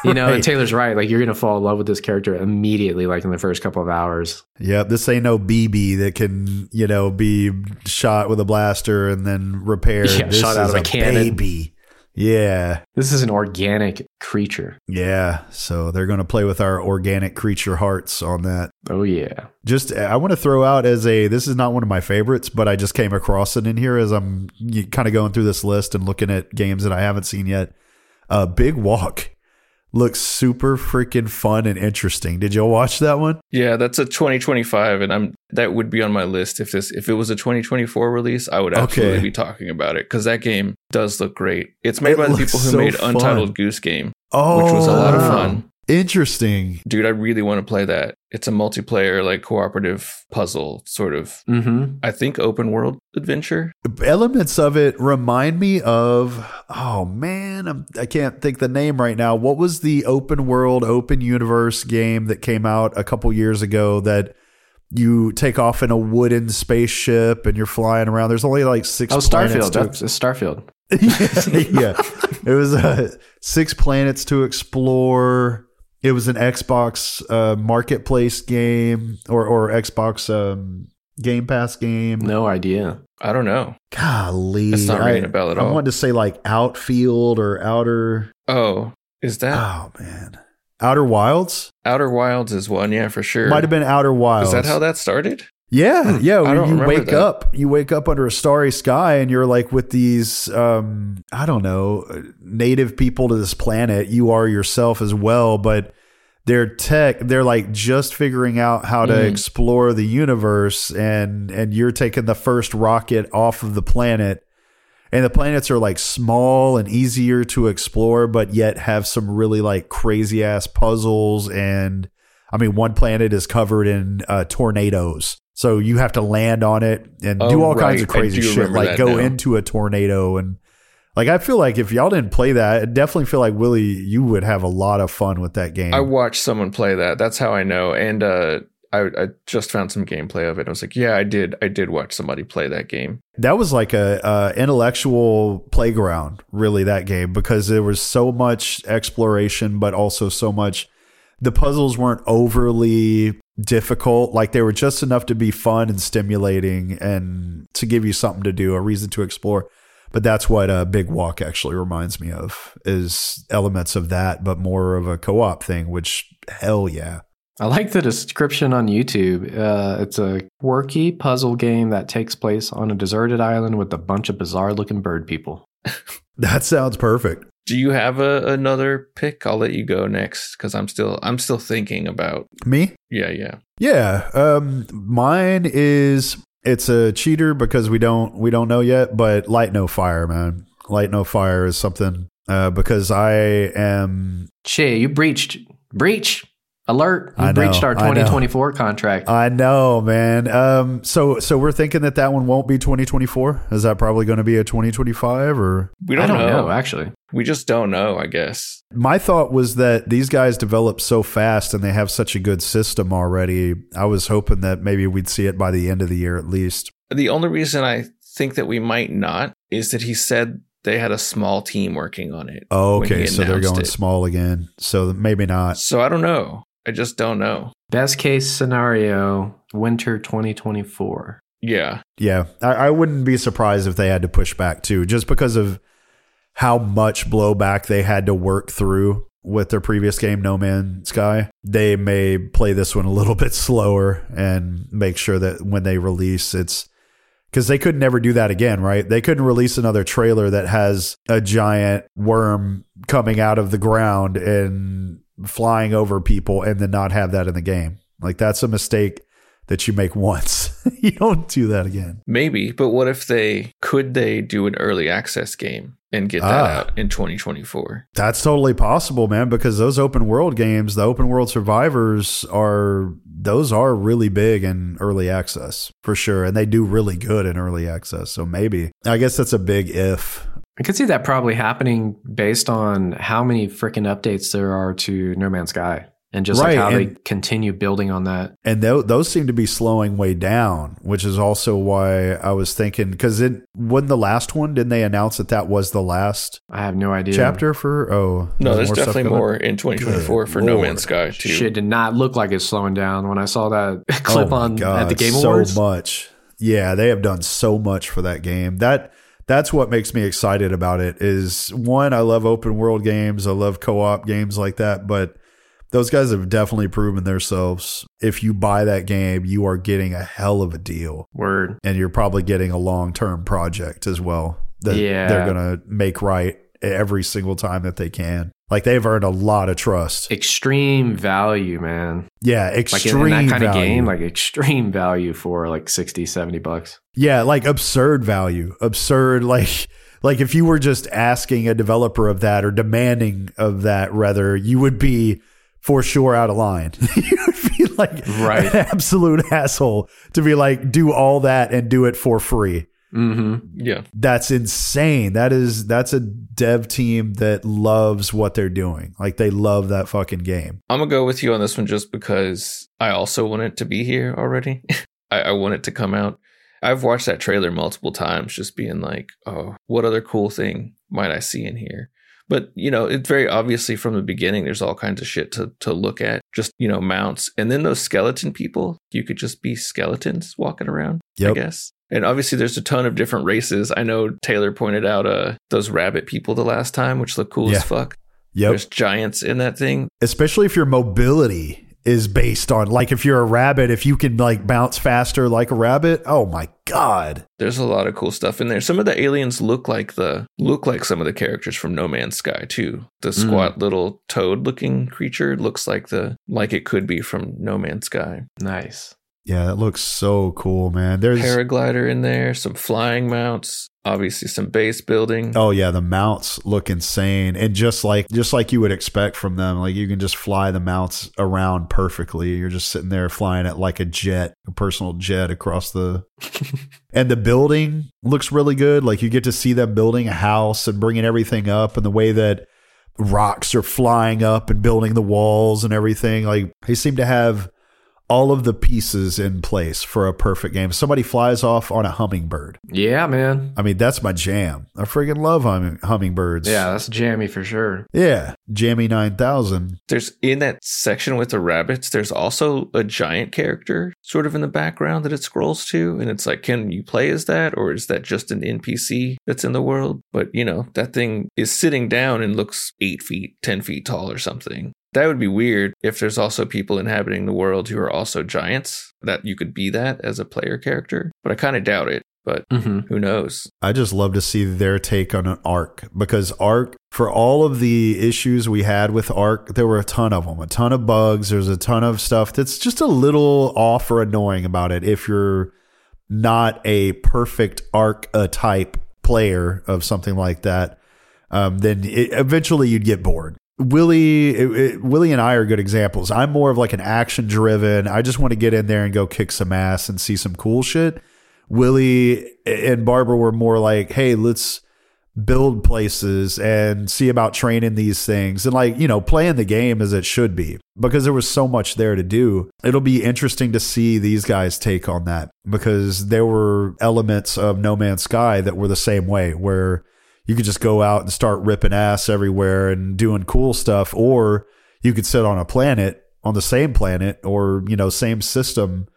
You know, and Taylor's right. Like you're gonna fall in love with this character immediately, like in the first couple of hours. Yep, this ain't no BB that can, you know, be shot with a blaster and then repaired. Yeah, this shot out is of a cannon. Baby. Yeah, This is an organic creature. yeah. So they're going to play with our organic creature hearts on that. Oh yeah. Just, I want to throw out as a. This is not one of my favorites, but I just came across it in here as I'm kind of going through this list and looking at games that I haven't seen yet. Uh, Big Walk looks super freaking fun and interesting. Did y'all watch that one? Yeah, that's a 2025, and I'm that would be on my list if this if it was a 2024 release. I would absolutely Okay. be talking about it because that game does look great. It's made It by the people who so made fun. Untitled Goose Game, Oh, which was a lot of oh. fun. Interesting. Dude, I really want to play that. It's a multiplayer, like cooperative puzzle sort of. Mm-hmm. I think open world adventure. elements of it remind me of oh man I'm, i can't think the name right now what was the open world open universe game that came out a couple years ago that you take off in a wooden spaceship and you're flying around there's only like six. planets Starfield. to- That's it's Starfield. yeah it was uh, six planets to explore it was an xbox uh, marketplace game or, or xbox um, game pass game No idea. I don't know. Golly, That's not ringing I, a bell at I all. I wanted to say like outfield or outer. Oh, is that Oh man, Outer Wilds Outer Wilds is one? Yeah, for sure. might have been Outer Wilds. Is that how that started? Yeah, Hmm, yeah. When you wake that. up, you wake up under a starry sky, and you're like with these, um, I don't know, native people to this planet. You are yourself as well, but they're tech. They're like just figuring out how to Mm. explore the universe, and and you're taking the first rocket off of the planet. And the planets are like small and easier to explore, but yet have some really like crazy ass puzzles. And I mean, one planet is covered in uh, tornadoes. So you have to land on it and Oh, do all right. kinds of crazy shit, like go now. into a tornado. And like, I feel like if y'all didn't play that, I definitely feel like Willie, you would have a lot of fun with that game. I watched someone play that. That's how I know. And uh, I, I just found some gameplay of it. I was like, yeah, I did. I did watch somebody play that game. that was like a, uh intellectual playground really that game because there was so much exploration but also so much the puzzles weren't overly difficult like they were just enough to be fun and stimulating and to give you something to do a reason to explore but that's what a big walk actually reminds me of is elements of that but more of a co-op thing which hell yeah I like the description on YouTube. Uh, it's a quirky puzzle game that takes place on a deserted island with a bunch of bizarre looking bird people. that sounds perfect Do you have a, another pick? I'll let you go next because I'm still I'm still thinking about. me Yeah, yeah. Yeah, um, mine is it's a cheater because we don't we don't know yet, but light no fire, man. Light no fire is something uh, because I am Che, you breached. Breach. Alert. we I know, breached our I 2024 contract. I know, man. Um, so so we're thinking that that one won't be 2024. Is that probably going to be a 2025 or? We don't, don't know. know, actually. We just don't know. I guess. My thought was that these guys develop so fast and they have such a good system already. I was hoping that maybe we'd see it by the end of the year at least. The only reason I think that we might not is that he said they had a small team working on it. Oh, okay. So they're going it. small again. So maybe not. So I don't know. I just don't know. Best case scenario, winter 2024. Yeah. Yeah, I, I wouldn't be surprised if they had to push back too, just because of how much blowback they had to work through with their previous game, No Man's Sky. They may play this one a little bit slower and make sure that when they release, it's because they could never do that again, right? They couldn't release another trailer that has a giant worm coming out of the ground and flying over people and then not have that in the game. Like that's a mistake that you make once. you don't do that again. Maybe, but what if they could they do an early access game and get that Ah. out in 2024? That's totally possible, man, because those open world games, the open world survivors are those are really big in early access for sure. And they do really good in early access. So maybe. I guess that's a big if. I could see that probably happening based on how many freaking updates there are to No Man's Sky and just Right, like how they continue building on that. And tho- those seem to be slowing way down, which is also why I was thinking because it wasn't the last one. Didn't they announce that that was the last I have no idea. chapter for? Oh, No, there's more definitely more in 2024 Good for No Lord. Man's Sky too. Shit did not look like it's slowing down when I saw that clip Oh on God, at the Game Awards. so much. Yeah, they have done so much for that game. That that's what makes me excited about it. Is one, I love open world games. I love co op games like that. But those guys have definitely proven themselves. If you buy that game, you are getting a hell of a deal, Word. and you're probably getting a long term project as well. That Yeah. they're gonna make right every single time that they can. Like they've earned a lot of trust. Extreme value, man. Yeah, Like extreme in, in that kind of value. game, like extreme value for like 60, 70 bucks. Yeah, like absurd value. Absurd like like if you were just asking a developer of that or demanding of that rather, you would be for sure out of line. you would be like Right. an absolute asshole to be like do all that and do it for free. Hmm Yeah. That's insane. That is that's a dev team that loves what they're doing. Like they love that fucking game. I'm gonna go with you on this one just because I also want it to be here already. I, I want it to come out. I've watched that trailer multiple times, just being like, "Oh, what other cool thing might I see in here?" But you know, it's very obviously from the beginning. There's all kinds of shit to to look at. Just you know, mounts, and then those skeleton people. You could just be skeletons walking around. I guess. And obviously, there's a ton of different races. I know Taylor pointed out uh those rabbit people the last time, which look cool Yeah. as fuck. Yep. There's giants in that thing. especially if your mobility is based on like if you're a rabbit if you can like bounce faster like a rabbit oh my god There's a lot of cool stuff in there. Some of the aliens look like the look like some of the characters from No Man's Sky too. The Mm. squat little toad looking creature looks like the like it could be from No Man's Sky. Nice. Yeah that looks so cool man. There's Paraglider in there, some flying mounts, obviously some base building. oh yeah the mounts look insane. And just like just like you would expect from them like you can just fly the mounts around perfectly. You're just sitting there flying it like a jet a personal jet across the and the building looks really good. Like you get to see them building a house and bringing everything up and the way that rocks are flying up and building the walls and everything. Like they seem to have all of the pieces in place for a perfect game somebody flies off on a hummingbird Yeah, man. i mean that's my jam i freaking love humming, hummingbirds Yeah, that's jammy for sure. yeah jammy 9000 There's in that section with the rabbits, there's also a giant character sort of in the background that it scrolls to. And it's like, can you play as that? Or is that just an NPC that's in the world? But you know, that thing is sitting down and looks eight feet, 10 feet tall or something. That would be weird if there's also people inhabiting the world who are also giants, that you could be that as a player character. But I kind of doubt it. But hmm who knows? I just love to see their take on an ARK because ARK for all of the issues we had with ARK, there were a ton of them, a ton of bugs. There's a ton of stuff that's just a little off or annoying about it. If you're not a perfect ARK type player of something like that, um, then it, eventually you'd get bored. Willie, it, it- Willie and I are good examples. I'm more of like an action driven. I just want to get in there and go kick some ass and see some cool shit. Willie and Barbara were more like, hey, let's build places and see about training these things and like, you know, playing the game as it should be because there was so much there to do. It'll be interesting to see these guys take on that because there were elements of No Man's Sky that were the same way where you could just go out and start ripping ass everywhere and doing cool stuff or you could sit on a planet on the same planet or, you know, same system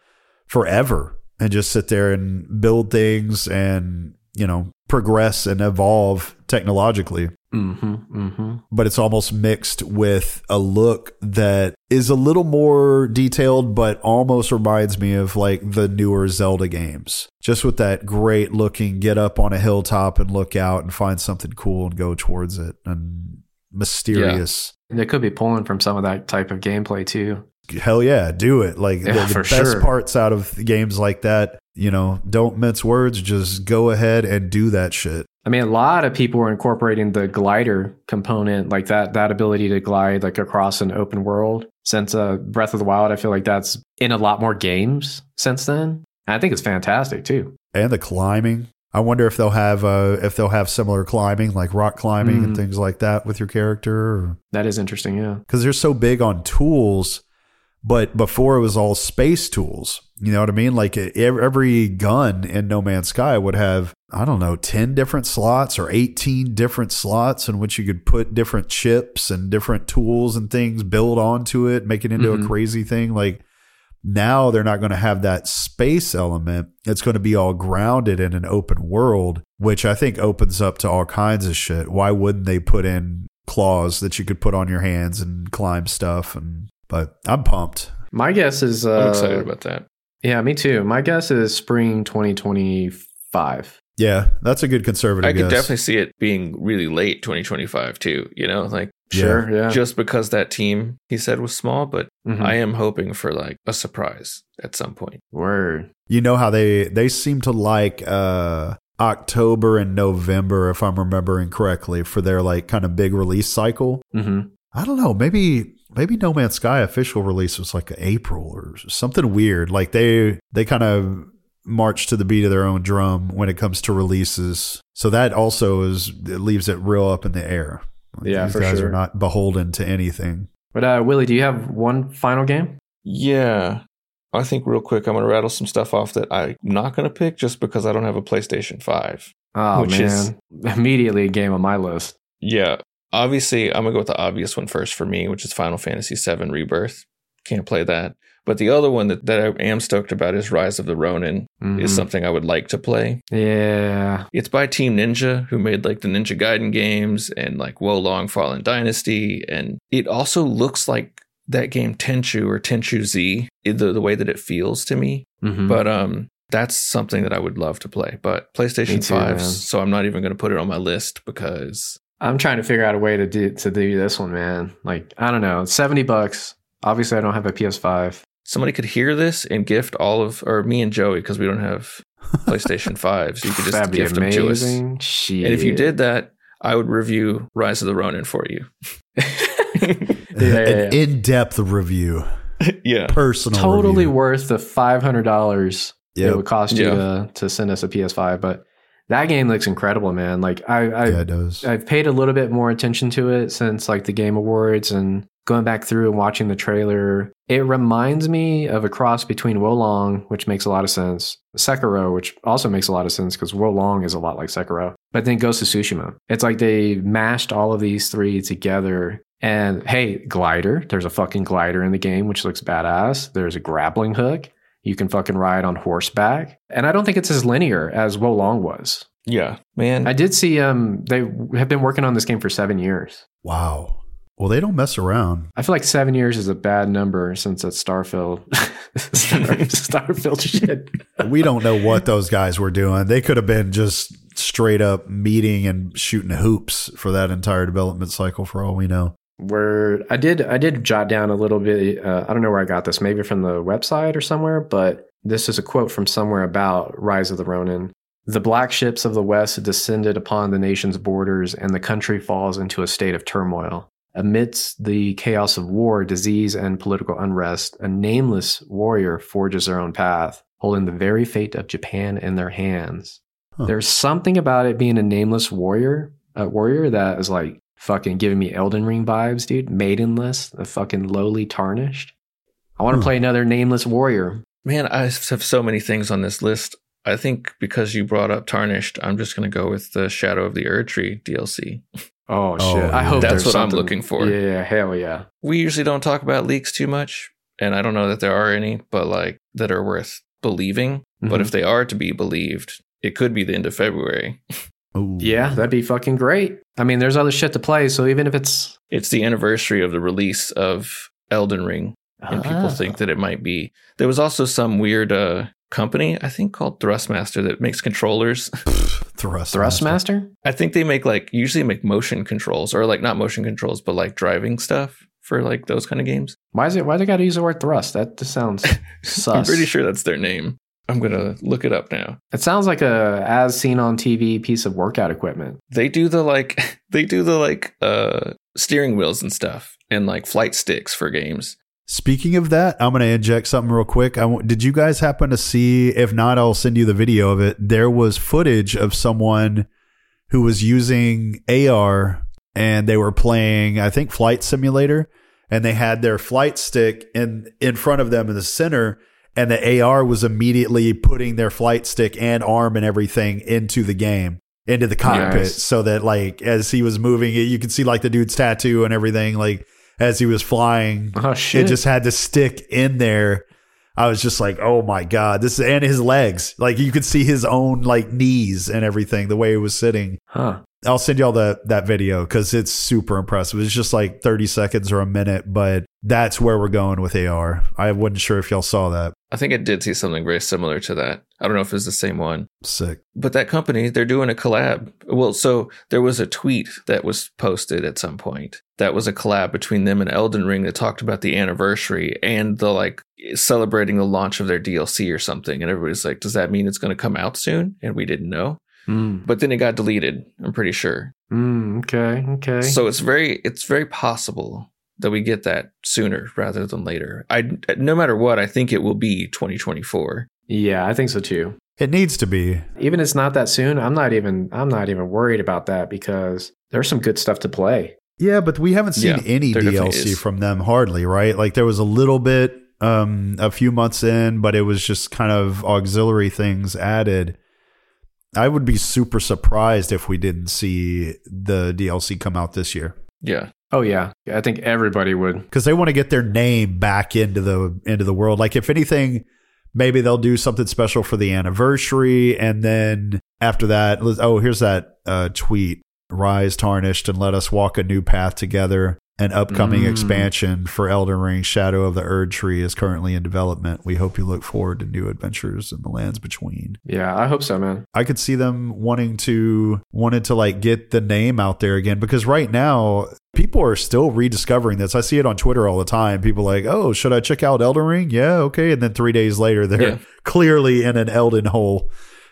forever and just sit there and build things and, you know, progress and evolve technologically. Mm-hmm. Mm-hmm. But it's almost mixed with a look that is a little more detailed, but almost reminds me of like the newer Zelda games. Just with that great looking get up on a hilltop and look out and find something cool and go towards it and mysterious. They could be pulling from some of that type of gameplay too. Hell yeah, do it. Like Yeah, the, the for best sure. parts out of games like that, you know, don't mince words, just go ahead and do that shit. I mean, a lot of people are incorporating the glider component, like that that ability to glide like across an open world. Since uh, Breath of the Wild, I feel like that's in a lot more games since then. And I think it's fantastic too. And the climbing. I wonder if they'll have uh if they'll have similar climbing, like rock climbing and Mhm. things like that with your character That is interesting. Yeah. because they're so big on tools. But before it was all space tools. You know what I mean? Like every gun in No Man's Sky would have, I don't know, 10 different slots or 18 different slots in which you could put different chips and different tools and things, build onto it, make it into Mhm. a crazy thing. Like now they're not going to have that space element. It's going to be all grounded in an open world, which I think opens up to all kinds of shit. Why wouldn't they put in claws that you could put on your hands and climb stuff? And but I'm pumped. My guess is. Uh, I'm excited about that. Yeah, me too. My guess is spring 2025. Yeah, that's a good conservative I could guess. definitely see it being really late 2025 too. You know, like Yeah. Sure. Yeah. just because that team he said was small, but Mhm. I am hoping for like a surprise at some point. Word. You know how they they seem to like uh October and November, if I'm remembering correctly, for their like kind of big release cycle. hmm I don't know. Maybe maybe No Man's Sky official release was like April or something weird. Like they they kind of march to the beat of their own drum when it comes to releases. So that also is it leaves it real up in the air. Like, Yeah, these for guys sure. are not beholden to anything. But uh, Willie, do you have one final game? Yeah. I think real quick, I'm going to rattle some stuff off that I'm not going to pick just because I don't have a PlayStation 5. Oh Which man, is- immediately a game on my list. Yeah. Obviously, I'm going to go with the obvious one first for me, which is Final Fantasy VII Rebirth. Can't play that. But the other one that, that I am stoked about is Rise of the Ronin, is Mhm. something I would like to play. Yeah, It's by Team Ninja, who made like the Ninja Gaiden games and like Wo Long Fallen Dynasty. And it also looks like that game Tenchu or Tenchu Z, the, the way that it feels to me. Mhm. But um, that's something that I would love to play. But PlayStation too, 5, man. so I'm not even going to put it on my list because I'm trying to figure out a way to do to do this one, man. Like I don't know, seventy bucks. Obviously, I don't have a PS5. somebody could hear this and gift all of, or me and Joey, because we don't have PlayStation 5s. So you could just That'd be gift them to us. amazing. Shit. And if you did that, I would review Rise of the Ronin for you. yeah, yeah, An yeah. in-depth review, yeah. personal, totally review. worth the five hundred dollars it would cost you Yeah. to to send us a PS5. But that game looks incredible, man. Like I, I yeah, it does. I've paid a little bit more attention to it since like the Game Awards and going back through and watching the trailer. It reminds me of a cross between Wolong, which makes a lot of sense, Sekiro, which also makes a lot of sense because Wolong is a lot like Sekiro, but then Ghost of Tsushima. It's like they mashed all of these three together. And hey, glider. There's a fucking glider in the game, which looks badass. There's a grappling hook. You can fucking ride on horseback. And I don't think it's as linear as Wolong was. Yeah. Man. I did see um they have been working on this game for seven years. wow. Well, they don't mess around. I feel like seven years is a bad number since it's Starfield. Star, Starfield shit. we don't know what those guys were doing. They could have been just straight up meeting and shooting hoops for that entire development cycle for all we know. Where I did I did jot down a little bit. Uh, I don't know where I got this, maybe from the website or somewhere, but this is a quote from somewhere about Rise of the Ronin. The black ships of the West descended upon the nation's borders, and the country falls into a state of turmoil. Amidst the chaos of war, disease, and political unrest, a nameless warrior forges their own path, holding the very fate of Japan in their hands. Huh. There's something about it being a nameless warrior, a warrior that is like fucking giving me Elden Ring vibes, dude. Maidenless, a fucking lowly tarnished. I want to Hmm. play another nameless warrior. Man, I have so many things on this list. I think because you brought up Tarnished, I'm just going to go with the Shadow of the Erdtree DLC. Oh Oh, shit! I hope That's there's what I'm looking for. Yeah, hell yeah. We usually don't talk about leaks too much, and I don't know that there are any, but like that are worth believing. But Mhm. if they are to be believed, it could be the end of February. Ooh. Yeah, that'd be fucking great. I mean, there's other shit to play, so even if it's It's the anniversary of the release of Elden Ring, and people Ah. think that it might be. There was also some weird uh, company, I think called Thrustmaster, that makes controllers. Thrust. Thrustmaster. I think they make like usually make motion controls, or like not motion controls, but like driving stuff for like those kind of games. Why is it? Why they got to use the word thrust? That just sounds sus. I'm pretty sure that's their name. I'm gonna look it up now. It sounds like a as seen on TV piece of workout equipment. They do the like they do the like uh steering wheels and stuff and like flight sticks for games. Speaking of that, I'm going to inject something real quick. I w- did you guys happen to see? If not, I'll send you the video of it. There was footage of someone who was using AR and they were playing, I think, Flight Simulator, and they had their flight stick in in front of them in the center, and the AR was immediately putting their flight stick and arm and everything into the game, into the cockpit, Nice. so that like as he was moving, it, you could see like the dude's tattoo and everything, like as he was flying Oh shit! it just had to stick in there. I was just like, oh my god, this is and his legs, like you could see his own like knees and everything, the way he was sitting. huh? I'll send y'all the that video because it's super impressive. It's just like thirty seconds or a minute, but that's where we're going with AR. I wasn't sure if y'all saw that. I think I did see something very similar to that. I don't know if it's the same one. Sick. But that company, they're doing a collab. Well, so there was a tweet that was posted at some point that was a collab between them and Elden Ring that talked about the anniversary and the like celebrating the launch of their DLC or something. And everybody's like, does that mean it's going to come out soon? And we didn't know. Mm. But then it got deleted, I'm pretty sure. Mm, okay. Okay. So it's very it's very possible that we get that sooner rather than later. I no matter what, I think it will be 2024. yeah, I think so too. It needs to be. Even if it's not that soon. I'm not even. I'm not even worried about that because there's some good stuff to play. Yeah, but we haven't seen Yeah, any DLC from them hardly, right? Like there was a little bit um a few months in, but it was just kind of auxiliary things added. I would be super surprised if we didn't see the DLC come out this year Yeah. Oh yeah, I think everybody would. because they want to get their name back into the into the world. Like if anything, maybe they'll do something special for the anniversary, and then after that, oh, here's that uh, tweet: "Rise tarnished and let us walk a new path together." An upcoming Mm. expansion for Elden Ring: Shadow of the Erdtree is currently in development. We hope you look forward to new adventures in the lands between. Yeah, I hope so, man. I could see them wanting to wanted to like get the name out there again because right now people are still rediscovering this. I see it on Twitter all the time. People like, "Oh, should I check out Elden Ring?" Yeah, okay. And then 3 days later they're Yeah. clearly in an Elden hole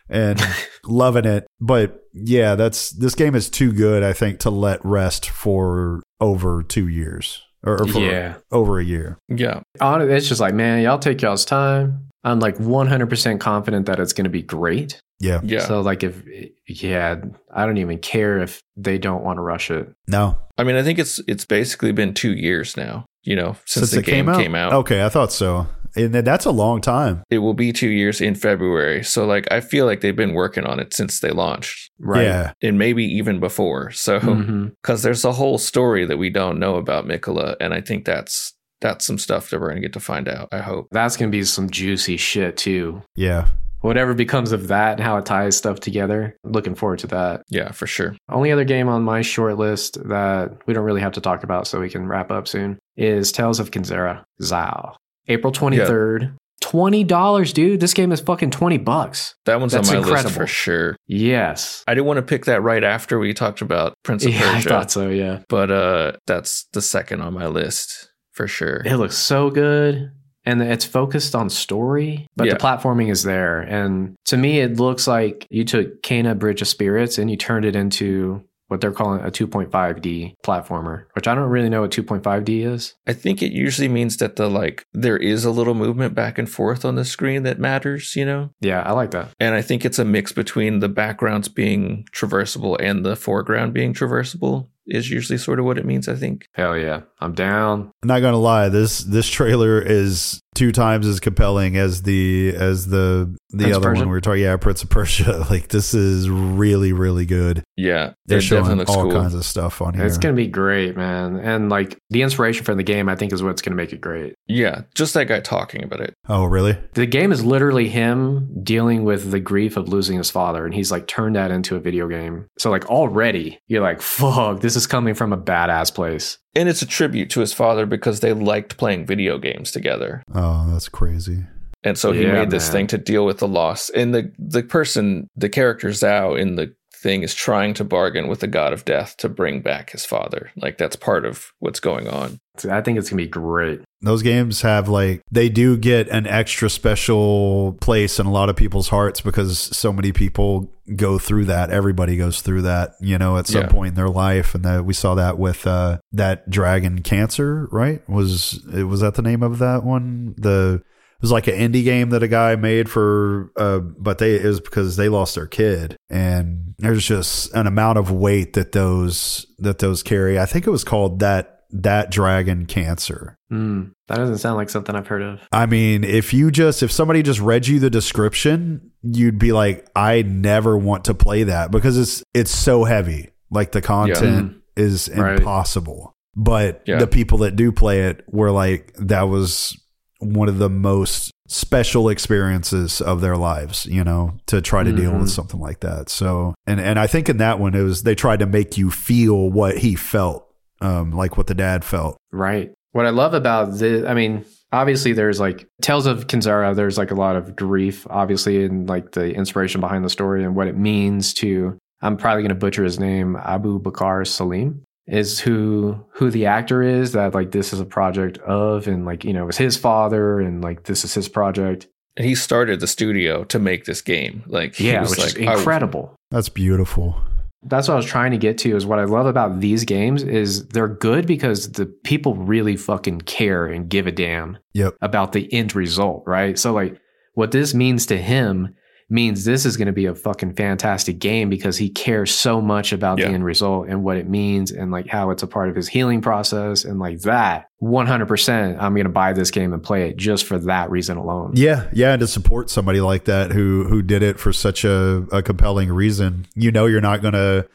and loving it. But yeah, that's this game is too good I think to let rest for over 2 years or, or for Yeah. over a year. Yeah. It's just like, man, y'all take y'all's time. I'm like 100% confident that it's going to be great. Yeah. Yeah. So like if yeah, I don't even care if they don't want to rush it. No. I mean, I think it's it's basically been 2 years now, you know, since, the it game came out. Okay, I thought so. And that's a long time. It will be 2 years in February. So like I feel like they've been working on it since they launched Right. Yeah. and maybe even before. So Mhm. cuz there's a whole story that we don't know about Miquella and I think that's that's some stuff that we're going to get to find out, I hope. That's going to be some juicy shit too. Yeah. Whatever becomes of that and how it ties stuff together. Looking forward to that. Yeah, for sure. Only other game on my short list that we don't really have to talk about so we can wrap up soon is Tales of Kenzera Zau. April 23rd. $20, dude. This game is fucking 20 bucks. That one's That's on my list incredible. for sure. Yes. I didn't want to pick that right after we talked about Prince of Persia. Yeah, I thought so, yeah. but uh, that's the second on my list for sure. It looks so good. And it's focused on story, but Yeah. the platforming is there. And to me, it looks like you took Kena Bridge of Spirits and you turned it into what they're calling a 2.5D platformer, which I don't really know what 2.5D is. I think it usually means that the like there is a little movement back and forth on the screen that matters, you know. Yeah, I like that. And I think it's a mix between the backgrounds being traversable and the foreground being traversable. Is usually sort of what it means. I think. Hell yeah, I'm down. I'm not gonna lie this this trailer is two times as compelling as the as the the Prince other Persia? one we were talking. Yeah, Prince of Persia. Like this is really really good. Yeah, They're it showing all cool. kinds of stuff on here. It's gonna be great, man. And like the inspiration from the game, I think is what's gonna make it great. Yeah, just that guy talking about it. oh really? The game is literally him dealing with the grief of losing his father, and he's like turned that into a video game. So like already, you're like, fuck, this is coming from a badass place. And it's a tribute to his father because they liked playing video games together. Oh, that's crazy. And so he Yeah, made this man. thing to deal with the loss. And the the person, the character Zau in the thing is trying to bargain with the god of death to bring back his father. Like that's part of what's going on. I think it's gonna be great. Those games have like they do get an extra special place in a lot of people's hearts because so many people go through that. Everybody goes through that, you know, at some Yeah. point in their life, and that we saw that with uh, that Dragon Cancer, right? Was it was that the name of that one? The it was like an indie game that a guy made for, uh, but they it was because they lost their kid, and there's just an amount of weight that those that those carry. I think it was called that that Dragon Cancer. Hmm, that doesn't sound like something I've heard of. I mean, if you just if somebody just read you the description, you'd be like, I never want to play that because it's it's so heavy. Like the content is Right. impossible. But Yeah. the people that do play it were like that was one of the most special experiences of their lives, you know, to try to deal Mhm. with something like that. So, and and I think in that one it was they tried to make you feel what he felt, um, like what the dad felt. Right. What I love about this, I mean, obviously there's like Tales of Kenzera, there's like a lot of grief, obviously, and like the inspiration behind the story and what it means to, I'm probably going to butcher his name, Abubakar Salim is who who the actor is that like this is a project of and like you know it was his father and like this is his project And he started the studio to make this game. Like he yeah was which like, is I- incredible That's beautiful. that's what I was trying to get to is what I love about these games is they're good because the people really fucking care and give a damn Yep. about the end result, right? So like what this means to him means this is going to be a fucking fantastic game because he cares so much about Yeah. the end result and what it means and like how it's a part of his healing process and like that 100% I'm going to buy this game and play it just for that reason alone. Yeah, yeah, and to support somebody like that who who did it for such a, a compelling reason, you know, you're not gonna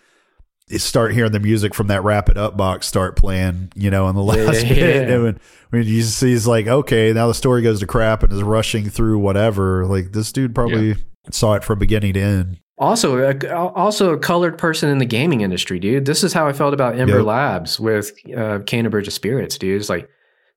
start hearing the music from that wrap it up box start playing, you know, in the last Yeah. bit. And when, when you see, he's like, okay, now the story goes to crap and is rushing through whatever. Like this dude probably saw it from beginning to end. Also, a, also a colored person in the gaming industry, dude. This is how I felt about Ember Yep. Labs with uh, of Spirits, dude. It's like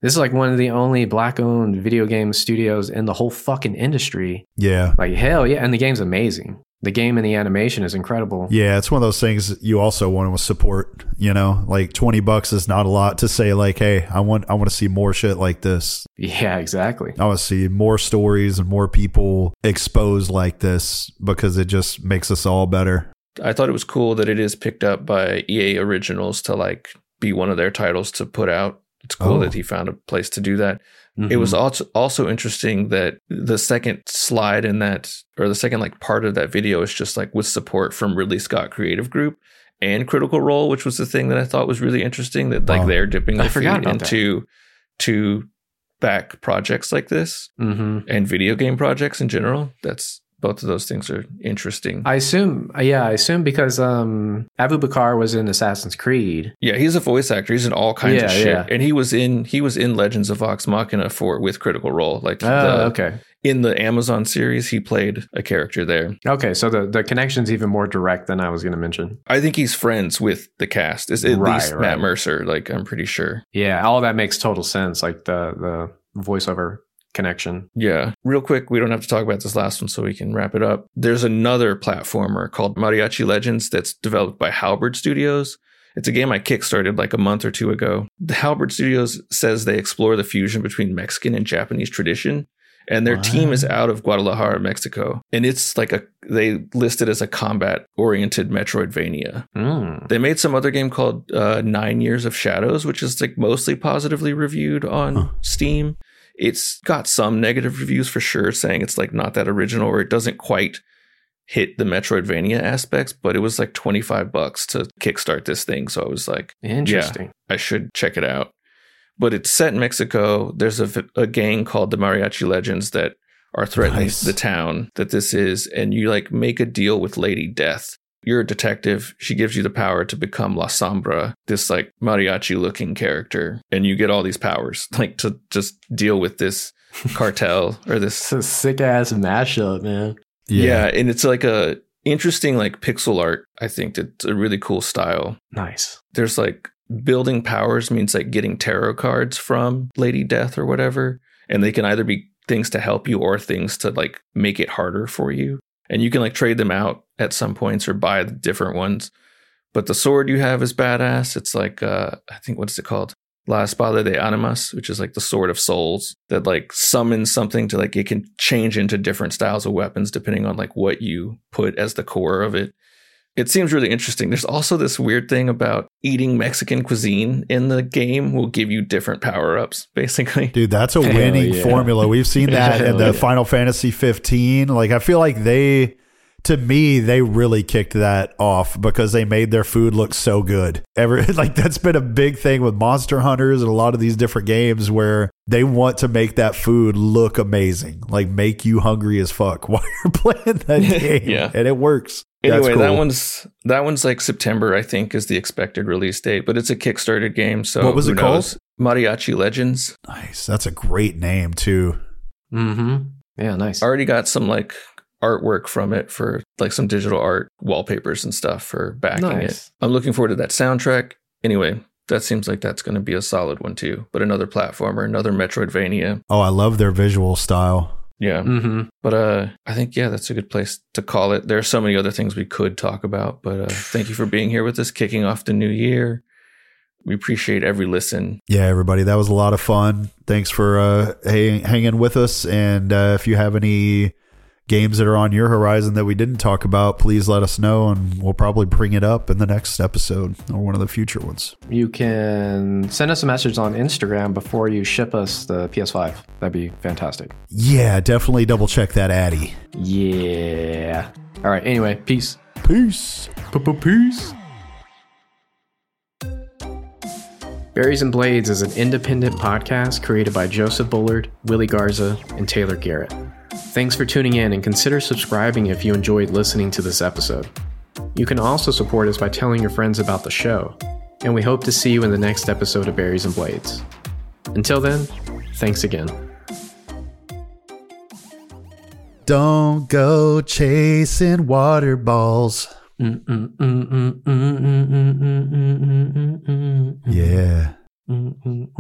this is like one of the only black-owned video game studios in the whole fucking industry. Yeah, Like hell yeah, and the game's amazing. The game and the animation is incredible. yeah, it's one of those things you also want to support. You know, like twenty bucks is not a lot to say. Like, hey, I want I want to see more shit like this. Yeah, exactly. I want to see more stories and more people exposed like this because it just makes us all better. I thought it was cool that it is picked up by EA Originals to like be one of their titles to put out. It's cool Oh. that he found a place to do that. It Mhm. was also also interesting that the second slide in that, or the second like part of that video, is just like with support from Ridley Scott Creative Group and Critical Role, which was the thing that I thought was really interesting. That like Wow. they're dipping their feet that. into to back projects like this Mhm. and video game projects in general. That's both of those things are interesting. I assume, yeah, I assume because um, Abubakar was in Assassin's Creed. Yeah, he's a voice actor. He's in all kinds of shit, yeah. and he was in he was in Legends of Vox Machina for with Critical Role. Like Oh, the, okay. in the Amazon series, he played a character there. Okay, so the, the connection's even more direct than I was going to mention. I think he's friends with the cast. Is at Right, least right. Matt Mercer. Like I'm pretty sure. Yeah, all that makes total sense. Like the the voiceover connection. Yeah. Real quick, we don't have to talk about this last one, so we can wrap it up. There's another platformer called Mariachi Legends that's developed by Halberd Studios. It's a game I kickstarted like a month or two ago. The Halberd Studios says they explore the fusion between Mexican and Japanese tradition. And their team is out of Guadalajara, Mexico. And it's like a, they list it as a combat oriented Metroidvania. Mm. They made some other game called uh, Nine Years of Shadows, which is like mostly positively reviewed on Huh. Steam. It's got some negative reviews for sure, saying it's like not that original or it doesn't quite hit the Metroidvania aspects, but it was like 25 bucks to kickstart this thing. So I was like, Interesting. I should check it out. But it's set in Mexico. There's a gang called the Mariachi Legends that are threatening Nice. the town that this is. And you like make a deal with Lady Death. You're a detective. She gives you the power to become La Sombra, this like mariachi looking character. And you get all these powers, like to just deal with this cartel or this It's a sick ass mashup, man. yeah. and it's like a interesting like pixel art. I think it's a really cool style. Nice. There's like building powers means like getting tarot cards from Lady Death or whatever, and they can either be things to help you or things to like make it harder for you. And you can like trade them out at some points or buy the different ones. But the sword you have is badass. It's like uh I think what's it called? La Espada de Animas, which is like the sword of souls that like summons something to like it can change into different styles of weapons depending on like what you put as the core of it. It seems really interesting. There's also this weird thing about eating Mexican cuisine in the game will give you different power ups, basically. Dude, that's a Hell winning yeah. formula. We've seen that in the yeah. Final Fantasy 15. Like I feel like they to me they really kicked that off because they made their food look so good. Ever like that's been a big thing with Monster Hunters and a lot of these different games where they want to make that food look amazing, like make you hungry as fuck while you're playing that game. Yeah. And it works. That's Anyway, that one's that one's like September, I think, is the expected release date. But it's a Kickstarter game, so What was who it called? Mariachi Legends. nice. That's a great name too. Mm-hmm. Yeah, nice. Already got some like artwork from it for like some digital art wallpapers and stuff for backing it. I'm looking forward to that soundtrack. Anyway, that seems like that's going to be a solid one too. But another platformer, another Metroidvania. Oh, I love their visual style. Yeah. Mm-hmm. But uh, I think yeah, that's a good place to call it. There are so many other things we could talk about, but uh, thank you for being here with us, kicking off the new year. We appreciate every listen. Yeah, everybody, that was a lot of fun. Thanks for uh, hang, hanging with us. And uh, if you have any games that are on your horizon that we didn't talk about, please let us know, and we'll probably bring it up in the next episode or one of the future ones. You can send us a message on Instagram before you ship us the PS5. That'd be fantastic. Yeah, definitely double check that Addy. Yeah. All right. Anyway, peace. Peace. Peace. Berries and Blades is an independent podcast created by Joseph Bullard, Willie Garza, and Taylor Garrett. Thanks for tuning in and consider subscribing if you enjoyed listening to this episode. You can also support us by telling your friends about the show, and we hope to see you in the next episode of Berries and Blades. Until then, thanks again. Don't go chasing water balls. Yeah. Mmm.